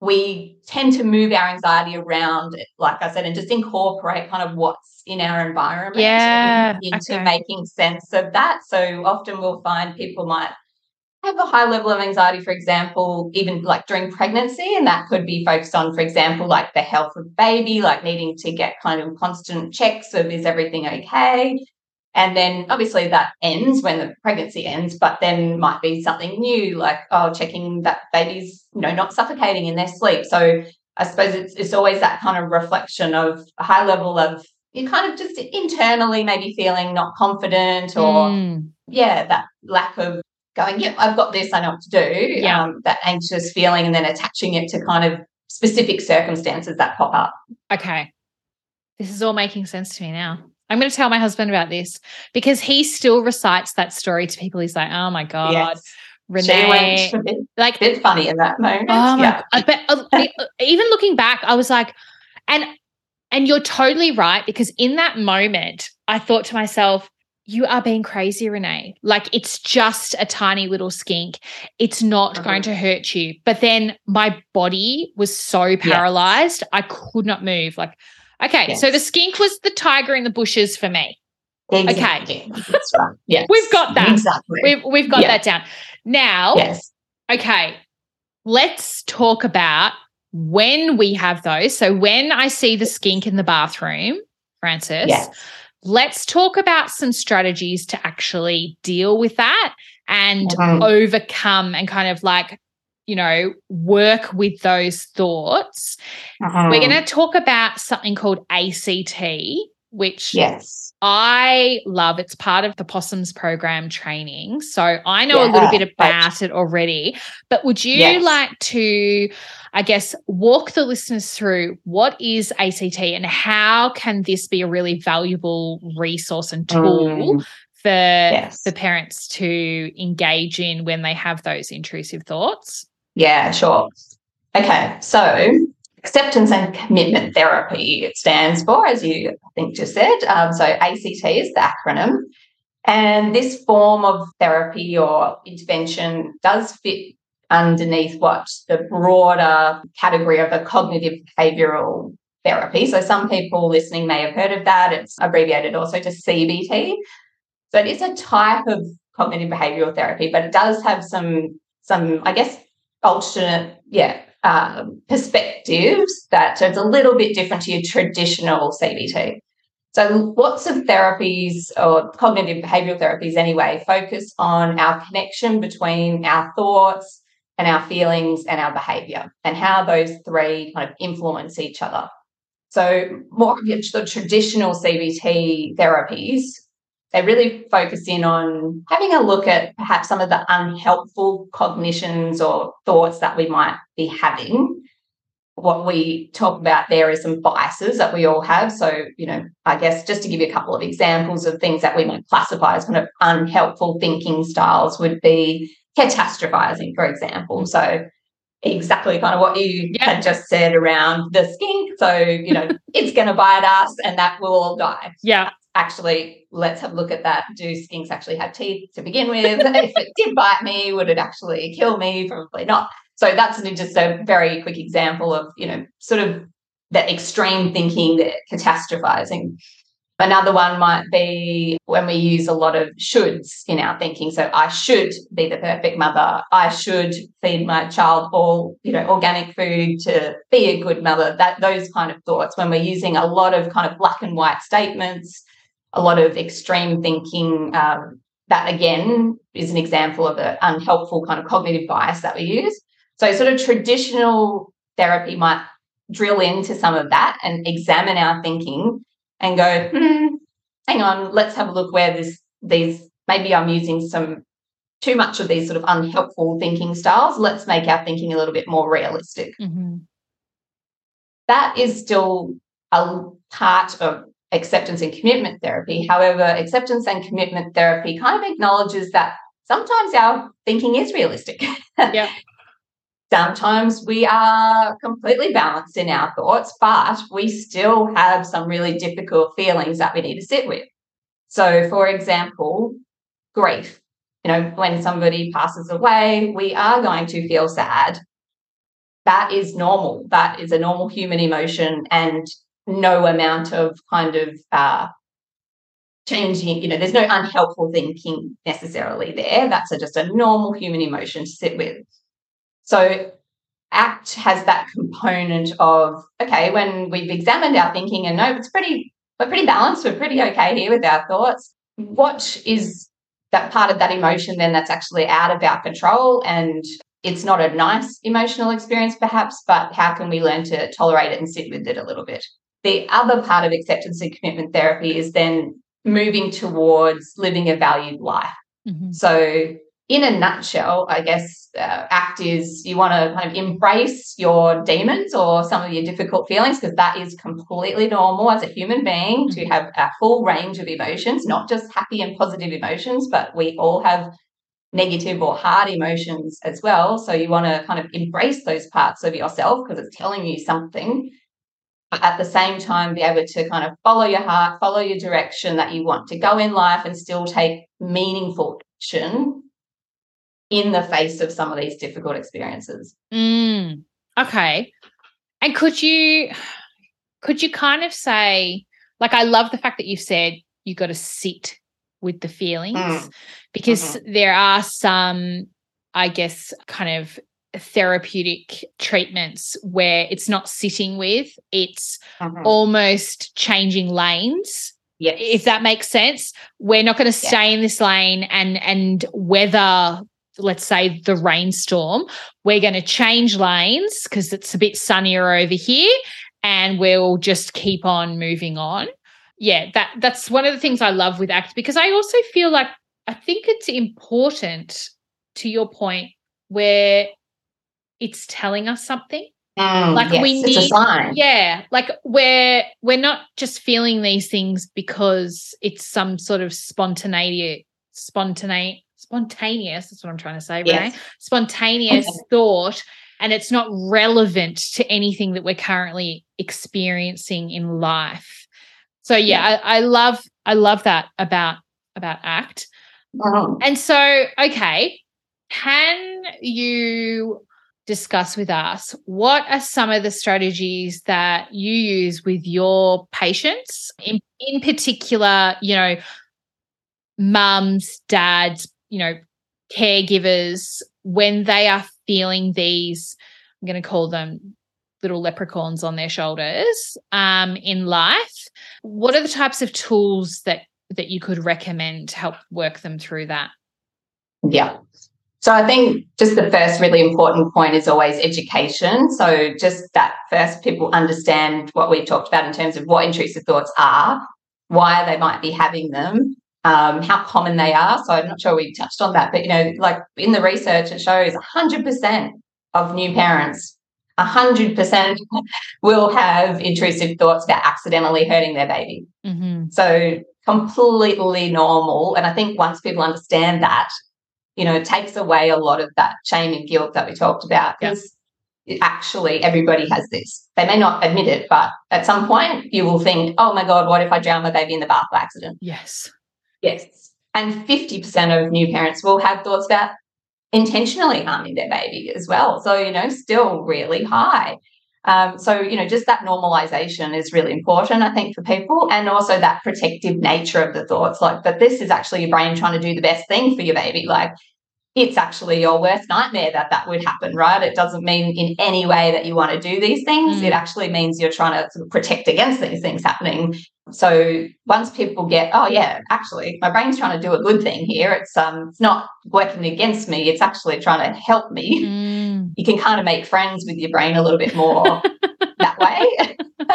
Speaker 2: we tend to move our anxiety around, like I said, and just incorporate kind of what's in our environment
Speaker 1: yeah,
Speaker 2: into okay. making sense of that. So often we'll find people might have a high level of anxiety, for example, even like during pregnancy, and that could be focused on, for example, like the health of baby, like needing to get kind of constant checks of is everything okay? And then obviously that ends when the pregnancy ends, but then might be something new, like, oh, checking that baby's, you know, not suffocating in their sleep. So I suppose it's it's always that kind of reflection of a high level of you kind of just internally maybe feeling not confident or mm. yeah, that lack of going, yeah, I've got this, I know what to do.
Speaker 1: Yeah.
Speaker 2: Um, that anxious feeling and then attaching it to kind of specific circumstances that pop up.
Speaker 1: Okay. This is all making sense to me now. I'm going to tell my husband about this because he still recites that story to people. He's like, "Oh my god, yes. Renee!"
Speaker 2: Went, like, bit funny in that moment.
Speaker 1: Oh my yeah. god! But uh, even looking back, I was like, and and you're totally right because in that moment, I thought to myself, you are being crazy, Renee. Like it's just a tiny little skink. It's not mm-hmm. going to hurt you. But then my body was so paralyzed, yes. I could not move. Like Okay, yes. so the skink was the tiger in the bushes for me.
Speaker 2: Exactly. Okay. That's right. Yes.
Speaker 1: we've got that.
Speaker 2: Exactly.
Speaker 1: We've, we've got that down. Now,
Speaker 2: yes.
Speaker 1: okay, let's talk about when we have those. So when I see the skink in the bathroom, Frances,
Speaker 2: yes.
Speaker 1: let's talk about some strategies to actually deal with that and mm-hmm. overcome and kind of like you know, work with those thoughts. Uh-huh. We're going to talk about something called ACT, which
Speaker 2: yes.
Speaker 1: I love. It's part of the Possums program training. So I know yeah, a little bit about it already. But would you yes. like to, I guess, walk the listeners through what is ACT and how can this be a really valuable resource and tool mm. for yes. the parents to engage in when they have those intrusive thoughts?
Speaker 2: Yeah, sure. Okay, so acceptance and commitment therapy it stands for, as you I think just said. Um, so ACT is the acronym. And this form of therapy or intervention does fit underneath what the broader category of a cognitive behavioral therapy. So some people listening may have heard of that. It's abbreviated also to CBT. So it is a type of cognitive behavioral therapy, but it does have some some, I guess, alternate, yeah, um, perspectives that so it's a little bit different to your traditional CBT. So lots of therapies or cognitive behavioral therapies anyway focus on our connection between our thoughts and our feelings and our behavior and how those three kind of influence each other. So more of the traditional CBT therapies, they really focus in on having a look at perhaps some of the unhelpful cognitions or thoughts that we might be having what we talk about there is some biases that we all have. So, you know, I guess just to give you a couple of examples of things that we might classify as kind of unhelpful thinking styles would be catastrophizing, for example. So, exactly kind of what you yeah. had just said around the skink. So, you know, it's going to bite us and that will all die.
Speaker 1: Yeah.
Speaker 2: Actually, let's have a look at that. Mm-hmm. Do skinks actually have teeth to begin with? if it did bite me, would it actually kill me? Probably not. So that's just a very quick example of, you know, sort of that extreme thinking, the catastrophizing. Another one might be when we use a lot of shoulds in our thinking. So I should be the perfect mother. I should feed my child all, you know, organic food to be a good mother. That those kind of thoughts when we're using a lot of kind of black and white statements, a lot of extreme thinking. Um, that again is an example of an unhelpful kind of cognitive bias that we use. So, sort of traditional therapy might drill into some of that and examine our thinking and go, hmm, hang on, let's have a look where this these maybe I'm using some too much of these sort of unhelpful thinking styles. Let's make our thinking a little bit more realistic. Mm-hmm. That is still a part of acceptance and commitment therapy. However, acceptance and commitment therapy kind of acknowledges that sometimes our thinking is realistic.
Speaker 1: Yeah.
Speaker 2: Sometimes we are completely balanced in our thoughts, but we still have some really difficult feelings that we need to sit with. So, for example, grief. You know, when somebody passes away, we are going to feel sad. That is normal. That is a normal human emotion, and no amount of kind of uh, changing, you know, there's no unhelpful thinking necessarily there. That's a, just a normal human emotion to sit with. So ACT has that component of, okay, when we've examined our thinking and no, it's pretty, we're pretty balanced, we're pretty okay here with our thoughts. What is that part of that emotion then that's actually out of our control and it's not a nice emotional experience perhaps, but how can we learn to tolerate it and sit with it a little bit? The other part of acceptance and commitment therapy is then moving towards living a valued life. Mm-hmm. So in a nutshell, I guess uh, ACT is you want to kind of embrace your demons or some of your difficult feelings because that is completely normal as a human being to mm-hmm. have a full range of emotions, not just happy and positive emotions, but we all have negative or hard emotions as well. So you want to kind of embrace those parts of yourself because it's telling you something. But at the same time, be able to kind of follow your heart, follow your direction that you want to go in life and still take meaningful action in the face of some of these difficult experiences.
Speaker 1: Mm, okay. And could you could you kind of say like I love the fact that you said you got to sit with the feelings mm. because mm-hmm. there are some I guess kind of therapeutic treatments where it's not sitting with it's mm-hmm. almost changing lanes
Speaker 2: Yes.
Speaker 1: If that makes sense, we're not going to stay in this lane and and weather let's say the rainstorm, we're going to change lanes because it's a bit sunnier over here and we'll just keep on moving on. Yeah, that that's one of the things I love with ACT because I also feel like I think it's important to your point where it's telling us something.
Speaker 2: Mm, like yes, we need
Speaker 1: yeah like we're we're not just feeling these things because it's some sort of spontaneity, spontaneous spontaneous that's what i'm trying to say yes. right spontaneous okay. thought and it's not relevant to anything that we're currently experiencing in life so yeah, yeah. I, I, love i love that about about act
Speaker 2: uh-huh.
Speaker 1: and so okay can you discuss with us what are some of the strategies that you use with your patients in, in particular you know mums dads you know, caregivers when they are feeling these I'm going to call them little leprechauns on their shoulders um, in life. What are the types of tools that that you could recommend to help work them through that?
Speaker 2: Yeah. So I think just the first really important point is always education. So just that first people understand what we've talked about in terms of what intrusive thoughts are, why they might be having them, um, how common they are. So I'm not sure we touched on that, but you know, like in the research, it shows 100% of new parents, 100% will have intrusive thoughts about accidentally hurting their baby. Mm-hmm. So completely normal. And I think once people understand that, you know, it takes away a lot of that shame and guilt that we mm. talked about because yep. actually everybody has this. They may not admit it, but at some point you will think, oh my God, what if I drown my baby in the bath by accident?
Speaker 1: Yes.
Speaker 2: Yes. And 50% of new parents will have thoughts about intentionally harming their baby as well. So, you know, still really high. Um, so, you know, just that normalization is really important, I think, for people, and also that protective nature of the thoughts, like that this is actually your brain trying to do the best thing for your baby. Like, it's actually your worst nightmare that that would happen, right? It doesn't mean in any way that you want to do these things. Mm. It actually means you're trying to sort of protect against these things happening. So once people get, oh yeah, actually, my brain's trying to do a good thing here. It's um, it's not working against me. It's actually trying to help me. Mm. You can kind of make friends with your brain a little bit more that way.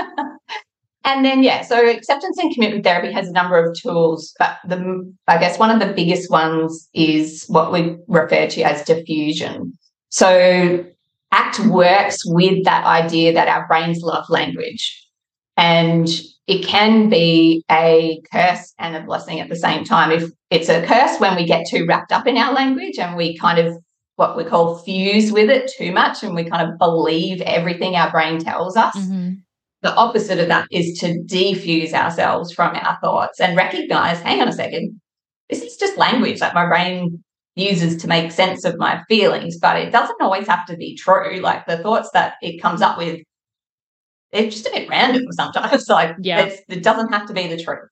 Speaker 2: and then yeah, so acceptance and commitment therapy has a number of tools, but the I guess one of the biggest ones is what we refer to as defusion. So ACT works with that idea that our brains love language. And it can be a curse and a blessing at the same time. If it's a curse when we get too wrapped up in our language and we kind of what we call fuse with it too much and we kind of believe everything our brain tells us. Mm-hmm. The opposite of that is to defuse ourselves from our thoughts and recognize, hang on a second, this is just language that my brain uses to make sense of my feelings, but it doesn't always have to be true. Like the thoughts that it comes up with it's just a bit random sometimes. Like yeah. it doesn't have to be the truth.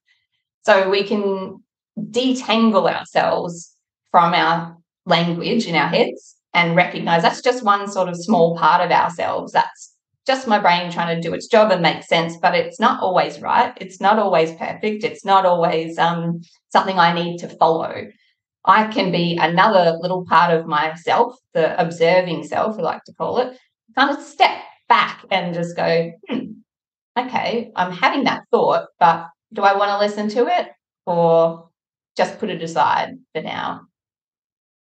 Speaker 2: So we can detangle ourselves from our language in our heads and recognize that's just one sort of small part of ourselves. That's just my brain trying to do its job and make sense, but it's not always right. It's not always perfect. It's not always um, something I need to follow. I can be another little part of myself, the observing self, we like to call it, kind of step back and just go, hmm, okay, I'm having that thought, but do I want to listen to it or just put it aside for now?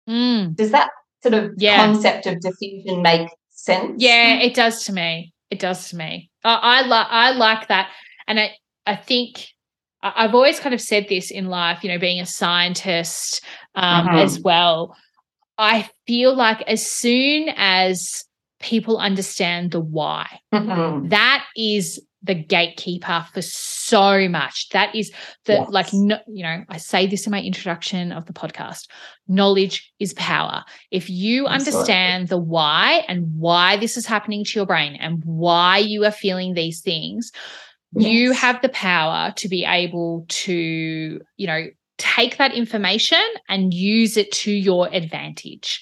Speaker 2: Mm. Does that sort of yeah. concept of defusion make sense?
Speaker 1: Yeah, it does to me. It does to me. I, I like I like that, and I I think I've always kind of said this in life. You know, being a scientist um, mm-hmm. as well. I feel like as soon as people understand the why. Mm-hmm. That is the gatekeeper for so much. That is the yes. like no, you know, I say this in my introduction of the podcast. Knowledge is power. If you Absolutely. understand the why and why this is happening to your brain and why you are feeling these things, yes. you have the power to be able to, you know, take that information and use it to your advantage.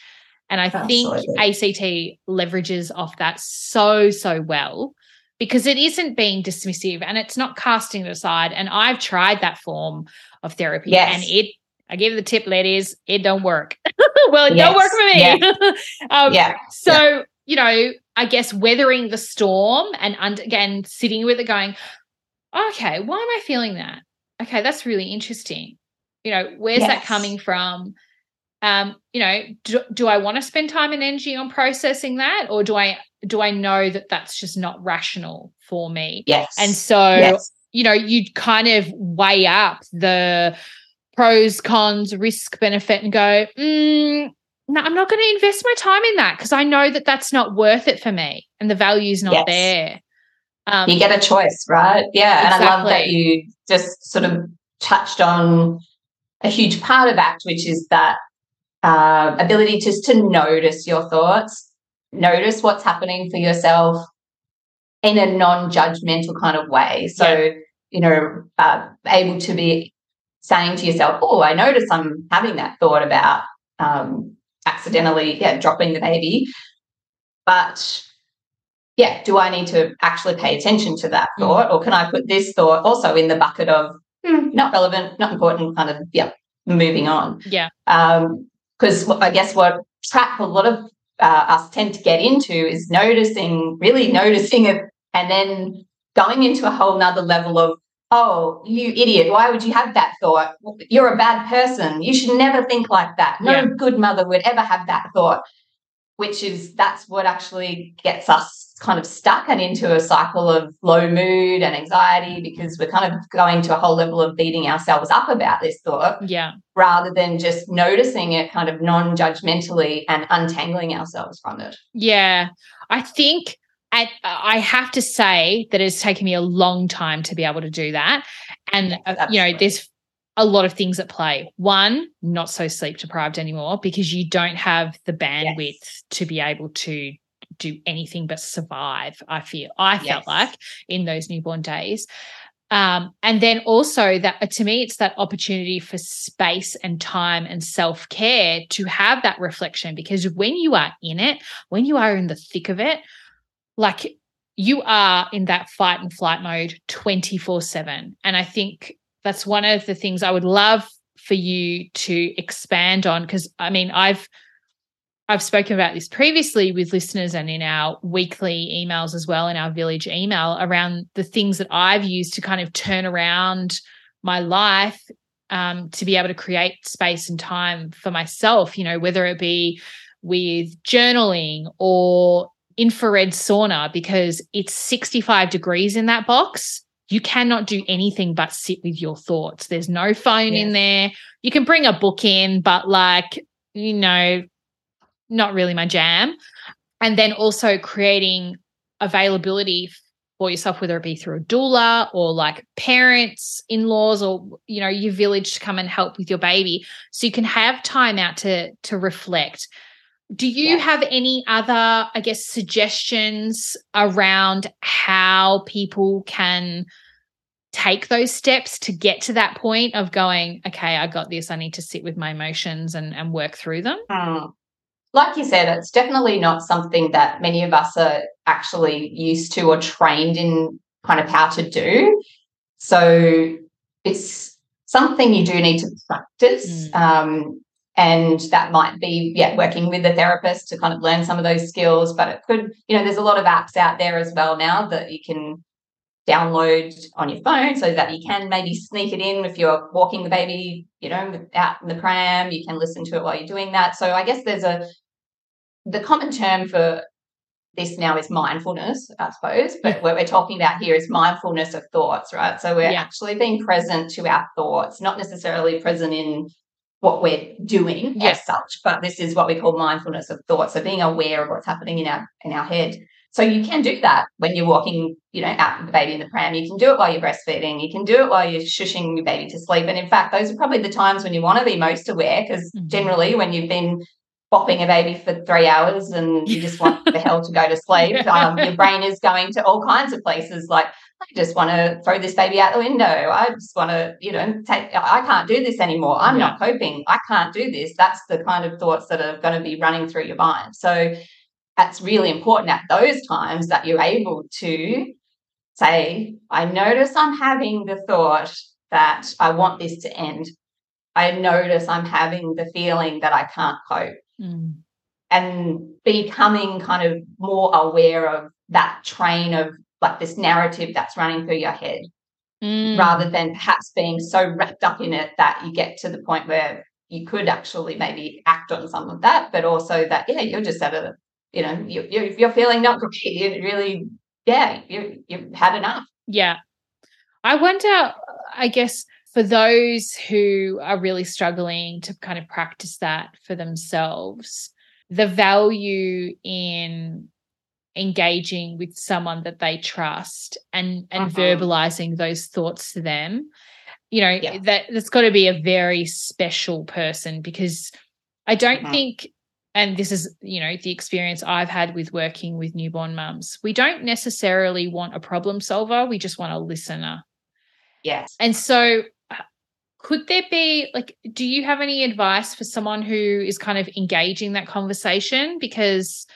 Speaker 1: And I Absolutely. think ACT leverages off that so, so well because it isn't being dismissive and it's not casting it aside. And I've tried that form of therapy yes. and it, I give the tip, ladies, it don't work. well, it yes. don't work for me. Yeah. um, yeah. So, yeah. you know, I guess weathering the storm and under, again, sitting with it going, okay, why am I feeling that? Okay, that's really interesting. You know, where's yes. that coming from? Um, you know, do, do I want to spend time and energy on processing that, or do I do I know that that's just not rational for me?
Speaker 2: Yes.
Speaker 1: And so, yes. you know, you kind of weigh up the pros, cons, risk, benefit, and go, mm, no, I'm not going to invest my time in that because I know that that's not worth it for me, and the value's not yes. there.
Speaker 2: Um, you get a choice, right? Yeah, exactly. and I love that you just sort of touched on a huge part of ACT, which is that uh, ability just to notice your thoughts, notice what's happening for yourself in a non-judgmental kind of way. So, yeah. you know, uh, able to be saying to yourself, "Oh, I notice I'm having that thought about um, accidentally, yeah, dropping the baby," but yeah, do I need to actually pay attention to that
Speaker 1: Mm.
Speaker 2: thought, or can I put this thought also in the bucket of hmm, not relevant, not important, kind of yeah, moving on.
Speaker 1: Yeah.
Speaker 2: Because I guess what trap a lot of uh, us tend to get into is noticing, really noticing it, and then going into a whole nother level of, oh, you idiot, why would you have that thought? You're a bad person. You should never think like that. No
Speaker 1: Yeah.
Speaker 2: good mother would ever have that thought, which is that's what actually gets us kind of stuck and into a cycle of low mood and anxiety because we're kind of going to a whole level of beating ourselves up about this thought
Speaker 1: Yeah.
Speaker 2: rather than just noticing it kind of non judgmentally and untangling ourselves from it.
Speaker 1: Yeah. I think at, I have to say that it's taken me a long time to be able to do that. And, uh, you know, there's a lot of things at play. One, not so sleep deprived anymore because you don't have the bandwidth to be able to do anything but survive. I feel, I felt
Speaker 2: Yes.
Speaker 1: like in those newborn days. Um, and then also that to me, it's that opportunity for space and time and self care to have that reflection because when you are in it, when you are in the thick of it, like you are in that fight and flight mode 24 7. And I think that's one of the things I would love for you to expand on because I mean, I've I've spoken about this previously with listeners and in our weekly emails as well, in our village email around the things that I've used to kind of turn around my life um, to be able to create space and time for myself, you know, whether it be with journaling or infrared sauna, because it's 65 degrees in that box. You cannot do anything but sit with your thoughts. There's no phone in there. You can bring a book in, but like, you know, not really my jam. And then also creating availability for yourself, whether it be through a doula or like parents, in laws, or you know, your village to come and help with your baby. So you can have time out to to reflect. Do you
Speaker 2: Yeah.
Speaker 1: have any other, I guess, suggestions around how people can take those steps to get to that point of going, okay, I got this. I need to sit with my emotions and, and work through them?
Speaker 2: Hmm. Like you said, it's definitely not something that many of us are actually used to or trained in kind of how to do. So it's something you do need to practice.
Speaker 1: Mm.
Speaker 2: Um, and that might be, yeah, working with a therapist to kind of learn some of those skills. But it could, you know, there's a lot of apps out there as well now that you can download on your phone so that you can maybe sneak it in if you're walking the baby, you know, out in the pram. You can listen to it while you're doing that. So I guess there's a the common term for this now is mindfulness, I suppose. But what we're talking about here is mindfulness of thoughts, right? So we're
Speaker 1: Yeah.
Speaker 2: actually being present to our thoughts, not necessarily present in what we're doing
Speaker 1: Yeah.
Speaker 2: as such, but this is what we call mindfulness of thought. So being aware of what's happening in our in our head. So you can do that when you're walking, you know, out with the baby in the pram. You can do it while you're breastfeeding. You can do it while you're shushing your baby to sleep. And in fact, those are probably the times when you want to be most aware because
Speaker 1: Mhm.
Speaker 2: generally when you've been bopping a baby for three hours and you just want the hell to go to sleep, um, your brain is going to all kinds of places like, I just want to throw this baby out the window. I just want to, you know, take, I can't do this anymore. I'm not coping. I can't do this. That's the kind of thoughts that are going to be running through your mind. So that's really important at those times that you're able to say, I notice I'm having the thought that I want this to end. I notice I'm having the feeling that I can't cope
Speaker 1: Mm.
Speaker 2: and becoming kind of more aware of that train of like this narrative that's running through your head
Speaker 1: Mm.
Speaker 2: rather than perhaps being so wrapped up in it that you get to the point where you could actually maybe act on some of that, but also that, yeah, you're just at a, you know, you, you're, you're feeling not great. You really, yeah, you, you've had enough.
Speaker 1: Yeah. I wonder, I guess, for those who are really struggling to kind of practice that for themselves, the value in engaging with someone that they trust and and
Speaker 2: Mhm.
Speaker 1: verbalizing those thoughts to them you know
Speaker 2: Yeah.
Speaker 1: that that's got to be a very special person because i don't
Speaker 2: Mhm.
Speaker 1: think and this is you know the experience i've had with working with newborn mums we don't necessarily want a problem solver we just want a listener
Speaker 2: Yes.
Speaker 1: and so could there be like do you have any advice for someone who is kind of engaging that conversation because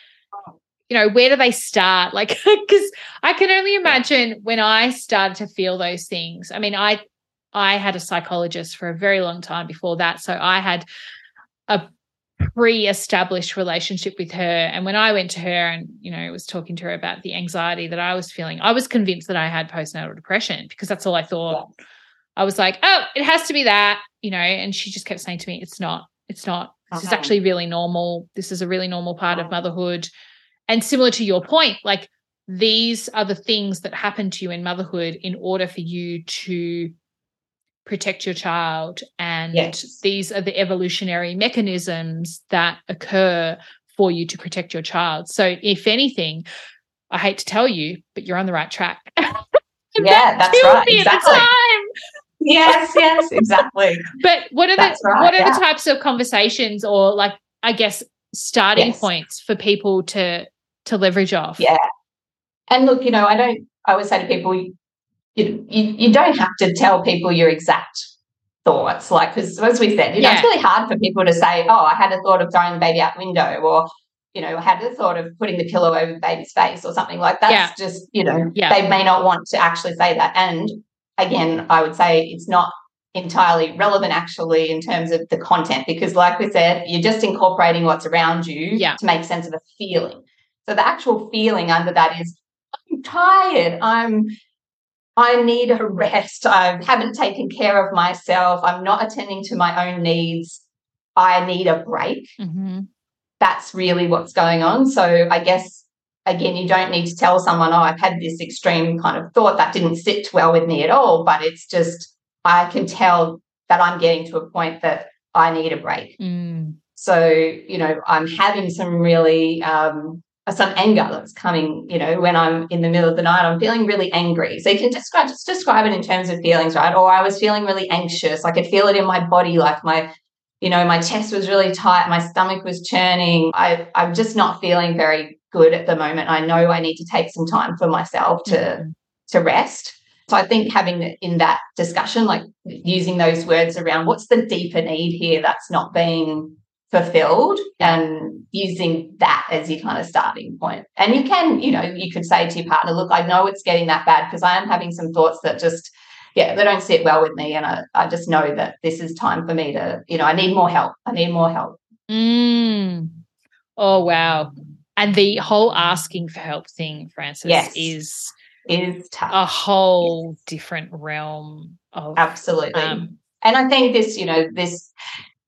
Speaker 1: you know, where do they start? Like, because I can only imagine when I started to feel those things. I mean, I I had a psychologist for a very long time before that. So I had a pre-established relationship with her and when i went to her and you know was talking to her about the anxiety that i was feeling i was convinced that i had postnatal depression because that's all i thought yeah. I was like oh it has to be that you know and she just kept saying to me it's not it's not. This uh-huh. is actually really normal. This is a really normal part uh-huh. of motherhood. And similar to your point like these are the things that happen to you in motherhood in order for you to protect your child. And yes. these are the evolutionary mechanisms that occur for you to protect your child. So if anything i hate to tell you but you're on the right track.
Speaker 2: Yeah that's right. exactly yes yes exactly
Speaker 1: but what are that's the right, what are yeah. the types of conversations or like i guess starting yes. points for people to to leverage off
Speaker 2: yeah and look you know i don't i always say to people you, you, you don't have to tell people your exact thoughts. Like, because as we said, you know, it's really hard for people to say, oh, I had a thought of throwing the baby out the window or, you know, had the thought of putting the pillow over the baby's face or something like that. Yeah. just, you know, yeah. they may not want to actually say that. And again, I would say it's not entirely relevant actually in terms of the content because like we said you're just incorporating what's around you
Speaker 1: yeah.
Speaker 2: to make sense of a feeling so the actual feeling under that is i'm tired i'm I need a rest. I haven't taken care of myself. I'm not attending to my own needs. I need a break.
Speaker 1: Mm-hmm.
Speaker 2: That's really what's going on. So I guess again, you don't need to tell someone, oh, I've had this extreme kind of thought that didn't sit well with me at all. But it's just I can tell that I'm getting to a point that I need a break.
Speaker 1: Mm.
Speaker 2: So, you know, I'm having some really um, some anger that's coming, you know, when I'm in the middle of the night, I'm feeling really angry. So you can describe just describe it in terms of feelings, right? Or I was feeling really anxious. I could feel it in my body, like my, you know, my chest was really tight, my stomach was churning. I, I'm just not feeling very good at the moment. I know I need to take some time for myself to mm-hmm. to rest. So I think having in that discussion, like using those words around what's the deeper need here that's not being fulfilled and using that as your kind of starting point. And you can, you know, you could say to your partner, look, I know it's getting that bad because I am having some thoughts that just, yeah, they don't sit well with me. And I, I just know that this is time for me to, you know, I need more help. I need more help.
Speaker 1: Mm. Oh, wow. And the whole asking for help thing, Frances, yes. is
Speaker 2: is tough.
Speaker 1: a whole yes. different realm of
Speaker 2: absolutely. Um, and I think this, you know, this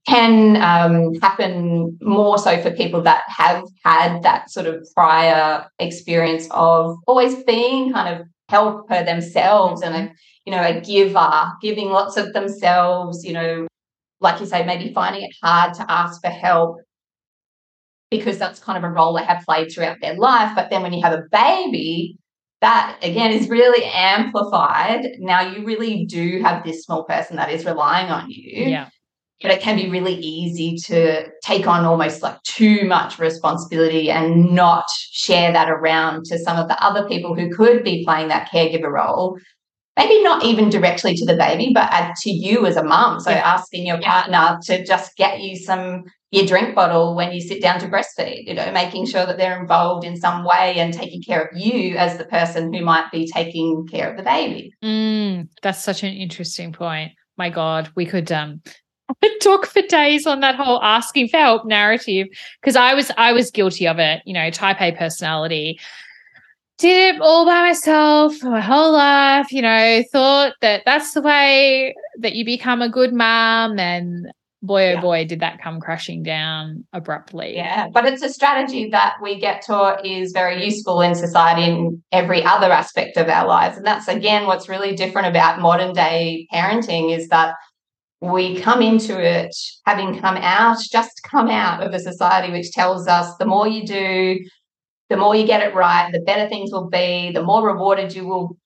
Speaker 2: can um, happen more so for people that have had that sort of prior experience of always being kind of helper themselves and a you know a giver giving lots of themselves you know like you say maybe finding it hard to ask for help because that's kind of a role they have played throughout their life. But then when you have a baby that again is really amplified. Now you really do have this small person that is relying on you.
Speaker 1: Yeah.
Speaker 2: But it can be really easy to take on almost like too much responsibility and not share that around to some of the other people who could be playing that caregiver role. Maybe not even directly to the baby but to you as a mum. So yeah. asking your partner to just get you some your drink bottle when you sit down to breastfeed you know making sure that they're involved in some way and taking care of you as the person who might be taking care of the baby
Speaker 1: mm, that's such an interesting point my god we could um talk for days on that whole asking for help narrative because I was I was guilty of it. You know, type A personality. Did it all by myself for my whole life. You know, thought that that's the way that you become a good mom, and boy oh yeah. boy did that come crashing down abruptly
Speaker 2: yeah but it's a strategy that we get taught is very useful in society in every other aspect of our lives and that's again what's really different about modern day parenting is that we come into it having come out, just come out of a society which tells us the more you do, the more you get it right, the better things will be, the more rewarded you will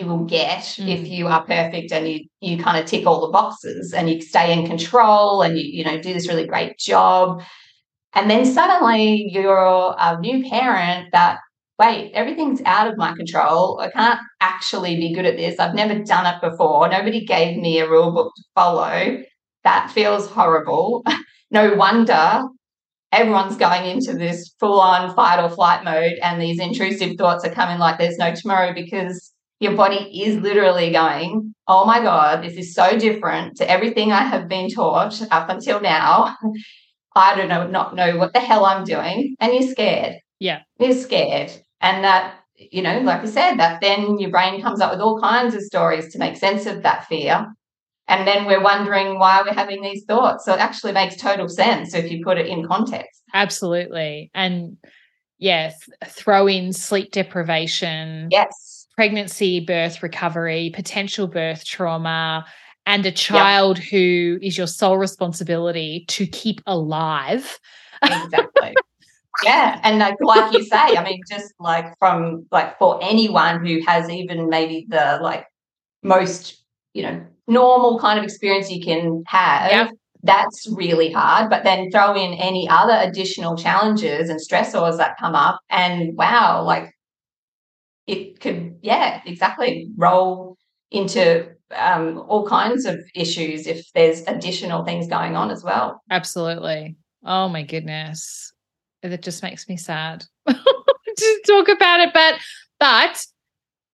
Speaker 2: you will get mm. if you are perfect and you you kind of tick all the boxes and you stay in control and you you know do this really great job. And then suddenly you're a new parent that wait, everything's out of my control. I can't actually be good at this. I've never done it before. Nobody gave me a rule book to follow. That feels horrible. no wonder everyone's going into this full on fight or flight mode, and these intrusive thoughts are coming like there's no tomorrow because your body is literally going, Oh my God, this is so different to everything I have been taught up until now. I don't know, not know what the hell I'm doing. And you're scared.
Speaker 1: Yeah.
Speaker 2: You're scared. And that, you know, like I said, that then your brain comes up with all kinds of stories to make sense of that fear. And then we're wondering why we're having these thoughts. So it actually makes total sense if you put it in context.
Speaker 1: Absolutely. And yes, throw in sleep deprivation.
Speaker 2: Yes.
Speaker 1: Pregnancy, birth recovery, potential birth trauma, and a child yep. who is your sole responsibility to keep alive.
Speaker 2: Exactly. yeah. And like, like you say, I mean, just like from like for anyone who has even maybe the like most, you know, normal kind of experience you can have. That's really hard. But then throw in any other additional challenges and stressors that come up, and wow, like it could, yeah, exactly roll into um, all kinds of issues if there's additional things going on as well.
Speaker 1: Absolutely. Oh my goodness. That just makes me sad to talk about it. But but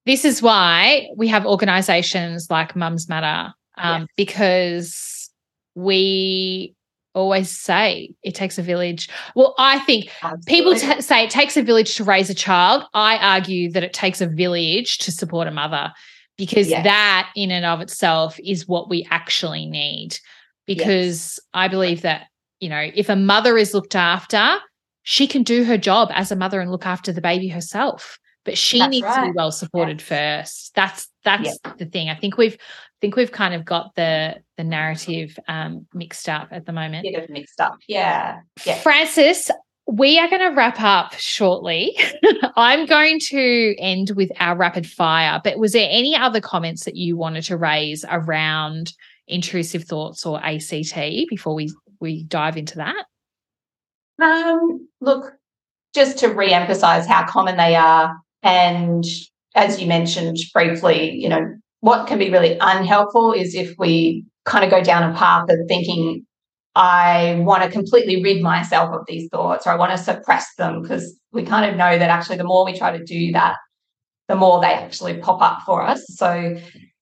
Speaker 1: this is why we have organizations like Mums Matter, um, yes. because we always say it takes a village. Well, I think Absolutely. people t- say it takes a village to raise a child. I argue that it takes a village to support a mother because yes. that in and of itself is what we actually need. Because yes. I believe that, you know, if a mother is looked after, she can do her job as a mother and look after the baby herself. But she that's needs right. to be well supported yes. first. That's that's the thing. I think we've think we've kind of got the the narrative um, mixed up at the moment.
Speaker 2: Bit of mixed up, yeah.
Speaker 1: yeah. Frances, we are going to wrap up shortly. I'm going to end with our rapid fire, but was there any other comments that you wanted to raise around intrusive thoughts or ACT before we we dive into that?
Speaker 2: Um, look, just to re-emphasize how common they are and as you mentioned briefly, you know, what can be really unhelpful is if we kind of go down a path of thinking I want to completely rid myself of these thoughts or I want to suppress them because we kind of know that actually the more we try to do that, the more they actually pop up for us. So,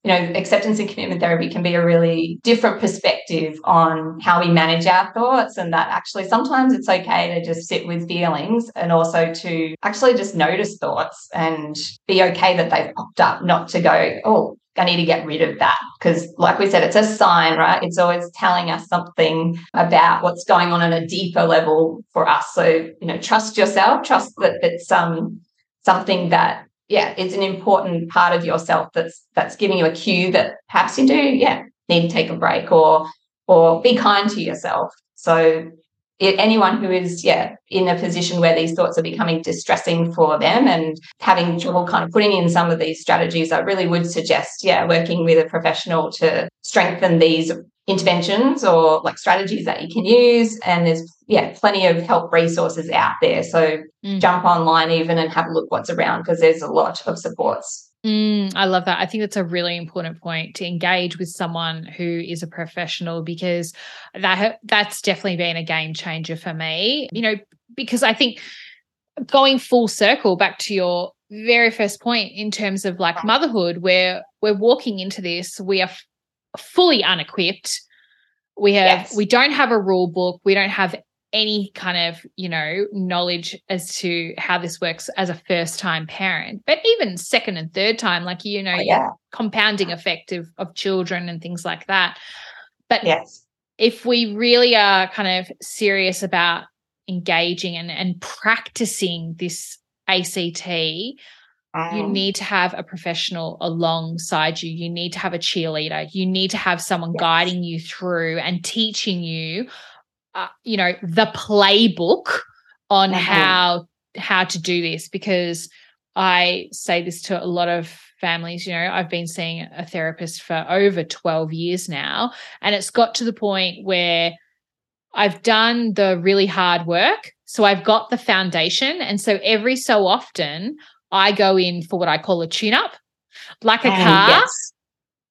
Speaker 2: you know, acceptance and commitment therapy can be a really different perspective on how we manage our thoughts, and that actually sometimes it's okay to just sit with feelings and also to actually just notice thoughts and be okay that they've popped up, not to go, oh, I need to get rid of that. Because, like we said, it's a sign, right? It's always telling us something about what's going on on a deeper level for us. So, you know, trust yourself, trust that it's um, something that, yeah, it's an important part of yourself that's that's giving you a cue that perhaps you do, yeah, need to take a break or or be kind to yourself. So it, anyone who is yeah in a position where these thoughts are becoming distressing for them and having trouble kind of putting in some of these strategies i really would suggest yeah working with a professional to strengthen these interventions or like strategies that you can use. And there's yeah plenty of help resources out there. So mm. jump online even and have a look what's around because there's a lot of supports
Speaker 1: Mm, I love that. I think that's a really important point to engage with someone who is a professional because that that's definitely been a game changer for me. You know, because I think going full circle back to your very first point in terms of like motherhood, where we're walking into this, we are f- fully unequipped. We have yes. we don't have a rule book. We don't have any kind of you know knowledge as to how this works as a first time parent but even second and third time like you know oh, yeah. compounding effect of, of children and things like that but
Speaker 2: yes
Speaker 1: if we really are kind of serious about engaging and, and practicing this ACT, um, you need to have a professional alongside you. You need to have a cheerleader. You need to have someone yes. guiding you through and teaching you uh, you know the playbook on mm-hmm. how how to do this because I say this to a lot of families. You know, I've been seeing a therapist for over 12 years now, and it's got to the point where I've done the really hard work. So I've got the foundation. And so every so often, I go in for what I call a tune up, like a um, car, yes.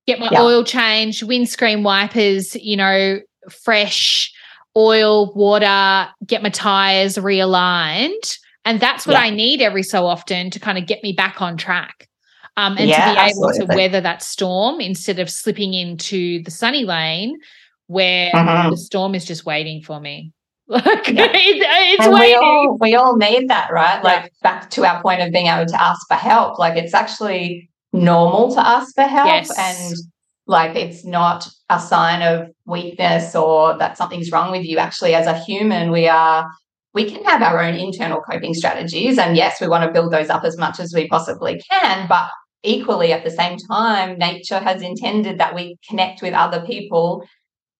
Speaker 1: get my yeah. oil changed, windscreen wipers, you know, fresh, oil, water, get my tires realigned. And that's what yeah. I need every so often to kind of get me back on track. Um, and yeah, to be able absolutely. to weather that storm instead of slipping into the sunny lane where mm-hmm. the storm is just waiting for me. Like yeah. it, it's
Speaker 2: and waiting. We all, we all need that, right? Like back to our point of being able to ask for help. Like it's actually normal to ask for help yes. and like it's not a sign of weakness or that something's wrong with you. Actually, as a human, we are we can have our own internal coping strategies. And yes, we want to build those up as much as we possibly can. But equally, at the same time, nature has intended that we connect with other people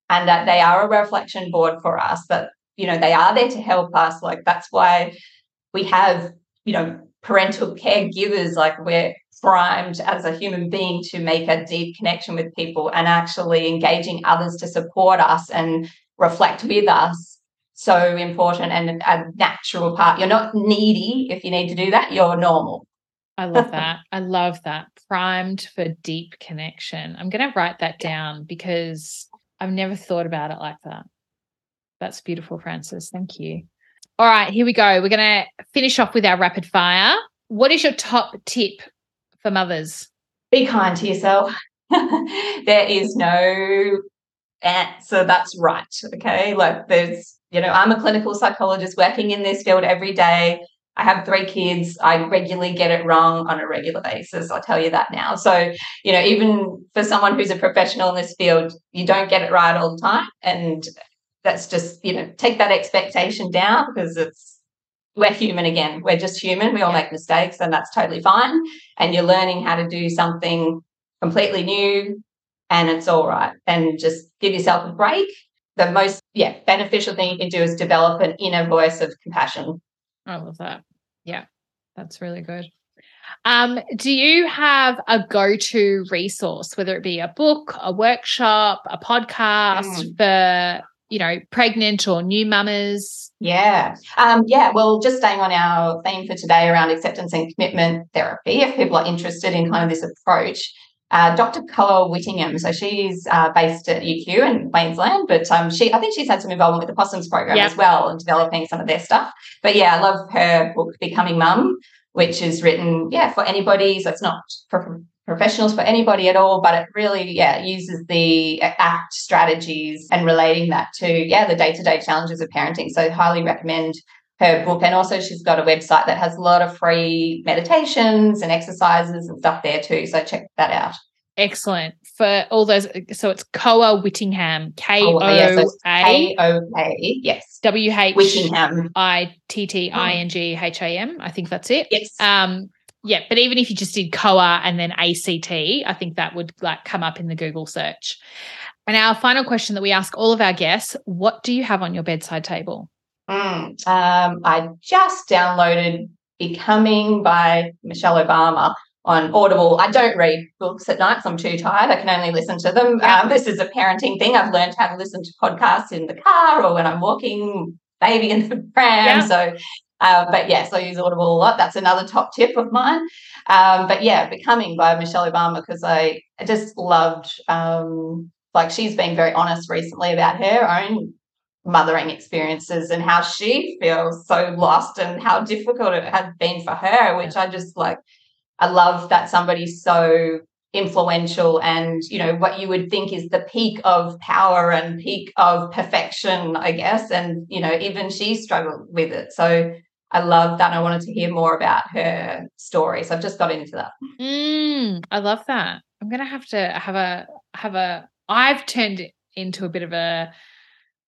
Speaker 2: and that they are a reflection board for us, that, you know, they are there to help us. Like that's why we have, you know, parental caregivers, like we're primed as a human being to make a deep connection with people and actually engaging others to support us and reflect with us so important and a natural part. You're not needy if you need to do that, you're normal.
Speaker 1: I love that. I love that. Primed for deep connection. I'm going to write that down because I've never thought about it like that. That's beautiful, Frances Thank you. All right, here we go. We're going to finish off with our rapid fire. What is your top tip for mothers?
Speaker 2: Be kind to yourself. there is no answer that's right. Okay. Like there's, you know, I'm a clinical psychologist working in this field every day. I have three kids. I regularly get it wrong on a regular basis. I'll tell you that now. So, you know, even for someone who's a professional in this field, you don't get it right all the time. And that's just, you know, take that expectation down because it's, we're human again. We're just human. We all make mistakes and that's totally fine. And you're learning how to do something completely new and it's all right. And just give yourself a break. The most, yeah, beneficial thing you can do is develop an inner voice of compassion.
Speaker 1: I love that. Yeah, that's really good. Um, do you have a go-to resource, whether it be a book, a workshop, a podcast mm. for you know pregnant or new mamas?
Speaker 2: Yeah, um, yeah. Well, just staying on our theme for today around acceptance and commitment therapy, if people are interested in kind of this approach, uh, Dr. Koa Whittingham. So she's uh, based at UQ in Queensland, but um, she I think she's had some involvement with the Possums program as well and developing some of their stuff. But yeah, I love her book Becoming Mum, which is written yeah for anybody. So it's not for professionals for anybody at all, but it really yeah uses the ACT strategies and relating that to yeah the day to day challenges of parenting. So highly recommend her book. And also, she's got a website that has a lot of free meditations and exercises and stuff there too. So check that out.
Speaker 1: Excellent. For all those, so it's Koa Whittingham, K O A
Speaker 2: K O A, yes.
Speaker 1: W H Whittingham. I T T I N G H A M. I think that's it.
Speaker 2: Yes.
Speaker 1: Um, yeah, but even if you just did Koa and then ACT, I think that would like come up in the Google search. And our final question that we ask all of our guests what do you have on your bedside table?
Speaker 2: Mm, um, I just downloaded Becoming by Michelle Obama on Audible. I don't read books at night, so I'm too tired. I can only listen to them. Um, this is a parenting thing. I've learned how to listen to podcasts in the car or when I'm walking baby in the pram. Yeah. So, uh, but yes, I use Audible a lot. That's another top tip of mine. Um, but yeah, Becoming by Michelle Obama because I, I just loved, um, like she's been very honest recently about her own mothering experiences and how she feels so lost and how difficult it has been for her, which I just like, I love that somebody so influential and, you know, what you would think is the peak of power and peak of perfection, I guess. And, you know, even she struggled with it. So I love that. And I wanted to hear more about her story. So I've just got into that.
Speaker 1: Mm, I love that. I'm going to have to have a, have a, I've turned into a bit of a,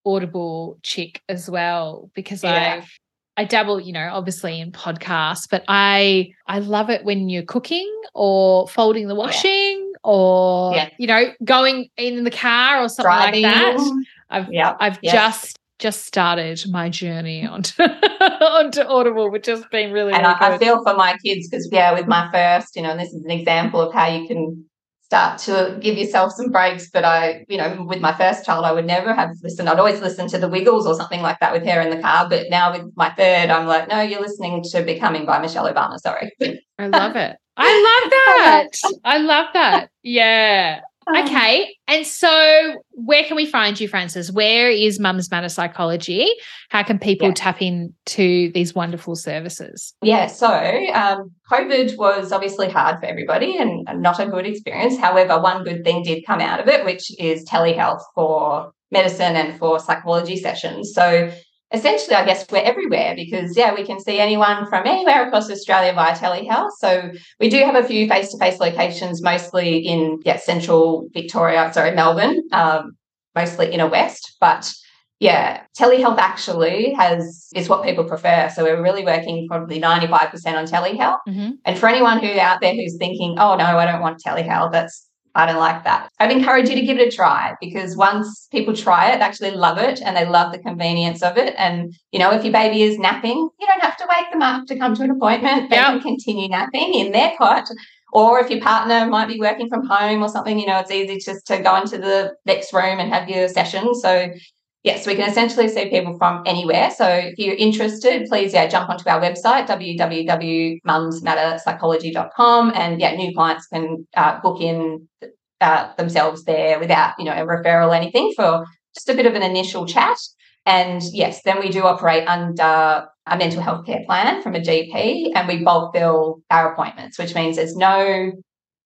Speaker 1: Audible chick as well because yeah. I I dabble, you know, obviously in podcasts, but I I love it when you're cooking or folding the washing yeah. or yeah. you know going in the car or something Driving. like that. I've yeah. I've just just started my journey onto onto Audible, which has been really.
Speaker 2: And
Speaker 1: really
Speaker 2: I, I, feel for my kids because yeah, with my first, you know, and this is an example of how you can start to give yourself some breaks. But I, you know, with my first child, I would never have listened. I'd always listen to the Wiggles or something like that with her in the car. But now with my third, I'm like, no, you're listening to Becoming by Michelle Obama. Sorry.
Speaker 1: I love it. I love that. I love that. Yeah. Okay. And so, where can we find you, Frances? Where is Mums Matter Psychology? How can people yeah. tap into these wonderful services?
Speaker 2: Yeah. So, um, COVID was obviously hard for everybody and not a good experience. However, one good thing did come out of it, which is telehealth for medicine and for psychology sessions. So, essentially, I guess we're everywhere because, yeah, we can see anyone from anywhere across Australia via telehealth. So we do have a few face to face locations, mostly in yeah, central Victoria, sorry, Melbourne, um, mostly inner west. But yeah, telehealth actually has is what people prefer. So we're really working probably 95% on telehealth. Mm-hmm. And for anyone who out there who's thinking, oh no, I don't want telehealth, that's I don't like that. I'd encourage you to give it a try because once people try it, they actually love it and they love the convenience of it. And, you know, if your baby is napping, you don't have to wake them up to come to an appointment. They yep. can continue napping in their cot. Or if your partner might be working from home or something, you know, it's easy just to go into the next room and have your session. So, yes, we can essentially see people from anywhere. So if you're interested, please yeah, jump onto our website, www.mumsmatterpsychology.com. And yeah, new clients can uh, book in uh, themselves there without, you know, a referral or anything for just a bit of an initial chat. And yes, then we do operate under a mental health care plan from a GP and we bulk bill our appointments, which means there's no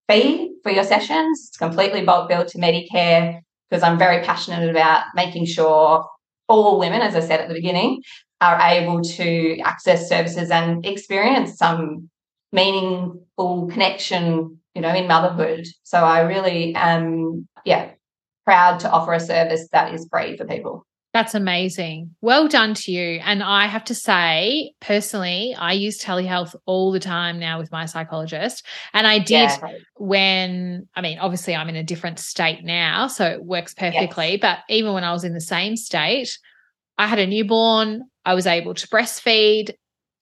Speaker 2: fee for your sessions. It's completely bulk billed to Medicare because I'm very passionate about making sure all women, as I said at the beginning, are able to access services and experience some meaningful connection, you know, in motherhood. So I really am, yeah, proud to offer a service that is free for people.
Speaker 1: That's amazing. Well done to you. And I have to say, personally, I use telehealth all the time now with my psychologist. And I did yeah. when, I mean, obviously I'm in a different state now, so it works perfectly. Yes. But even when I was in the same state, I had a newborn, I was able to breastfeed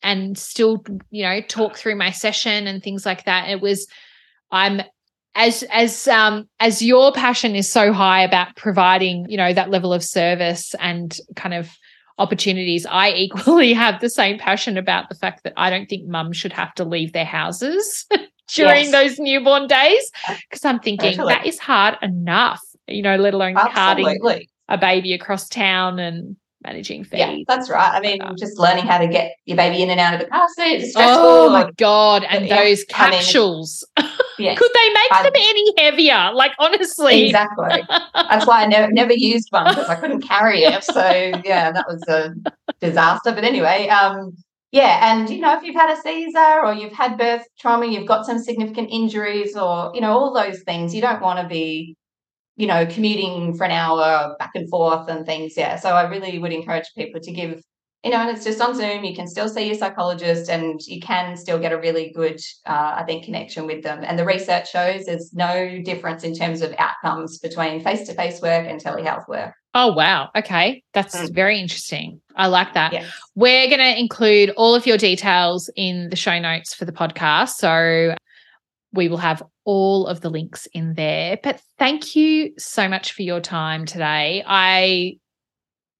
Speaker 1: and still, you know, talk through my session and things like that. It was, I'm as as um as your passion is so high about providing you know that level of service and kind of opportunities i equally have the same passion about the fact that i don't think mums should have to leave their houses during yes. those newborn days because i'm thinking that is hard enough you know let alone Absolutely. carting a baby across town and managing fees. Yeah,
Speaker 2: that's right. I mean, just learning how to get your baby in and out of the car seat is stressful.
Speaker 1: Oh my god! And yeah. those capsules. I mean, yes, Could they make I, them any heavier? Like honestly,
Speaker 2: exactly. That's why I never never used one because I couldn't carry it. So yeah, that was a disaster. But anyway, um, yeah, and you know, if you've had a Caesar or you've had birth trauma, you've got some significant injuries, or you know, all those things, you don't want to be you know, commuting for an hour back and forth and things. Yeah. So I really would encourage people to give, you know, and it's just on Zoom. You can still see your psychologist and you can still get a really good, uh, I think, connection with them. And the research shows there's no difference in terms of outcomes between face to face work and telehealth work.
Speaker 1: Oh, wow. Okay. That's mm. very interesting. I like that. Yes. We're going to include all of your details in the show notes for the podcast. So we will have all of the links in there. But thank you so much for your time today. I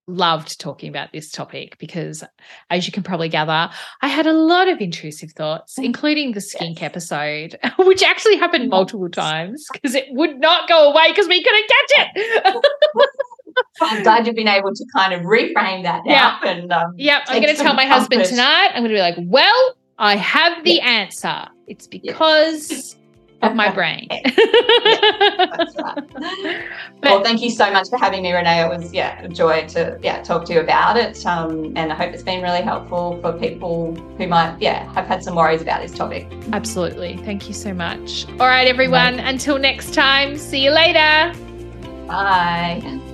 Speaker 1: loved talking about this topic because, as you can probably gather, I had a lot of intrusive thoughts, including the skink yes. episode, which actually happened multiple times because it would not go away because we couldn't catch it.
Speaker 2: I'm glad you've been able to kind of reframe that
Speaker 1: yeah.
Speaker 2: and
Speaker 1: um, yeah, I'm going to tell my comfort. husband tonight. I'm going to be like, well, I have the yeah. answer. It's because. Yeah of my brain.
Speaker 2: that's right. But, well, thank you so much for having me, Renee. It was yeah a joy to yeah talk to you about it, um, and I hope it's been really helpful for people who might yeah have had some worries about this topic.
Speaker 1: Absolutely. Thank you so much. All right, everyone. Until next time. See you later.
Speaker 2: Bye.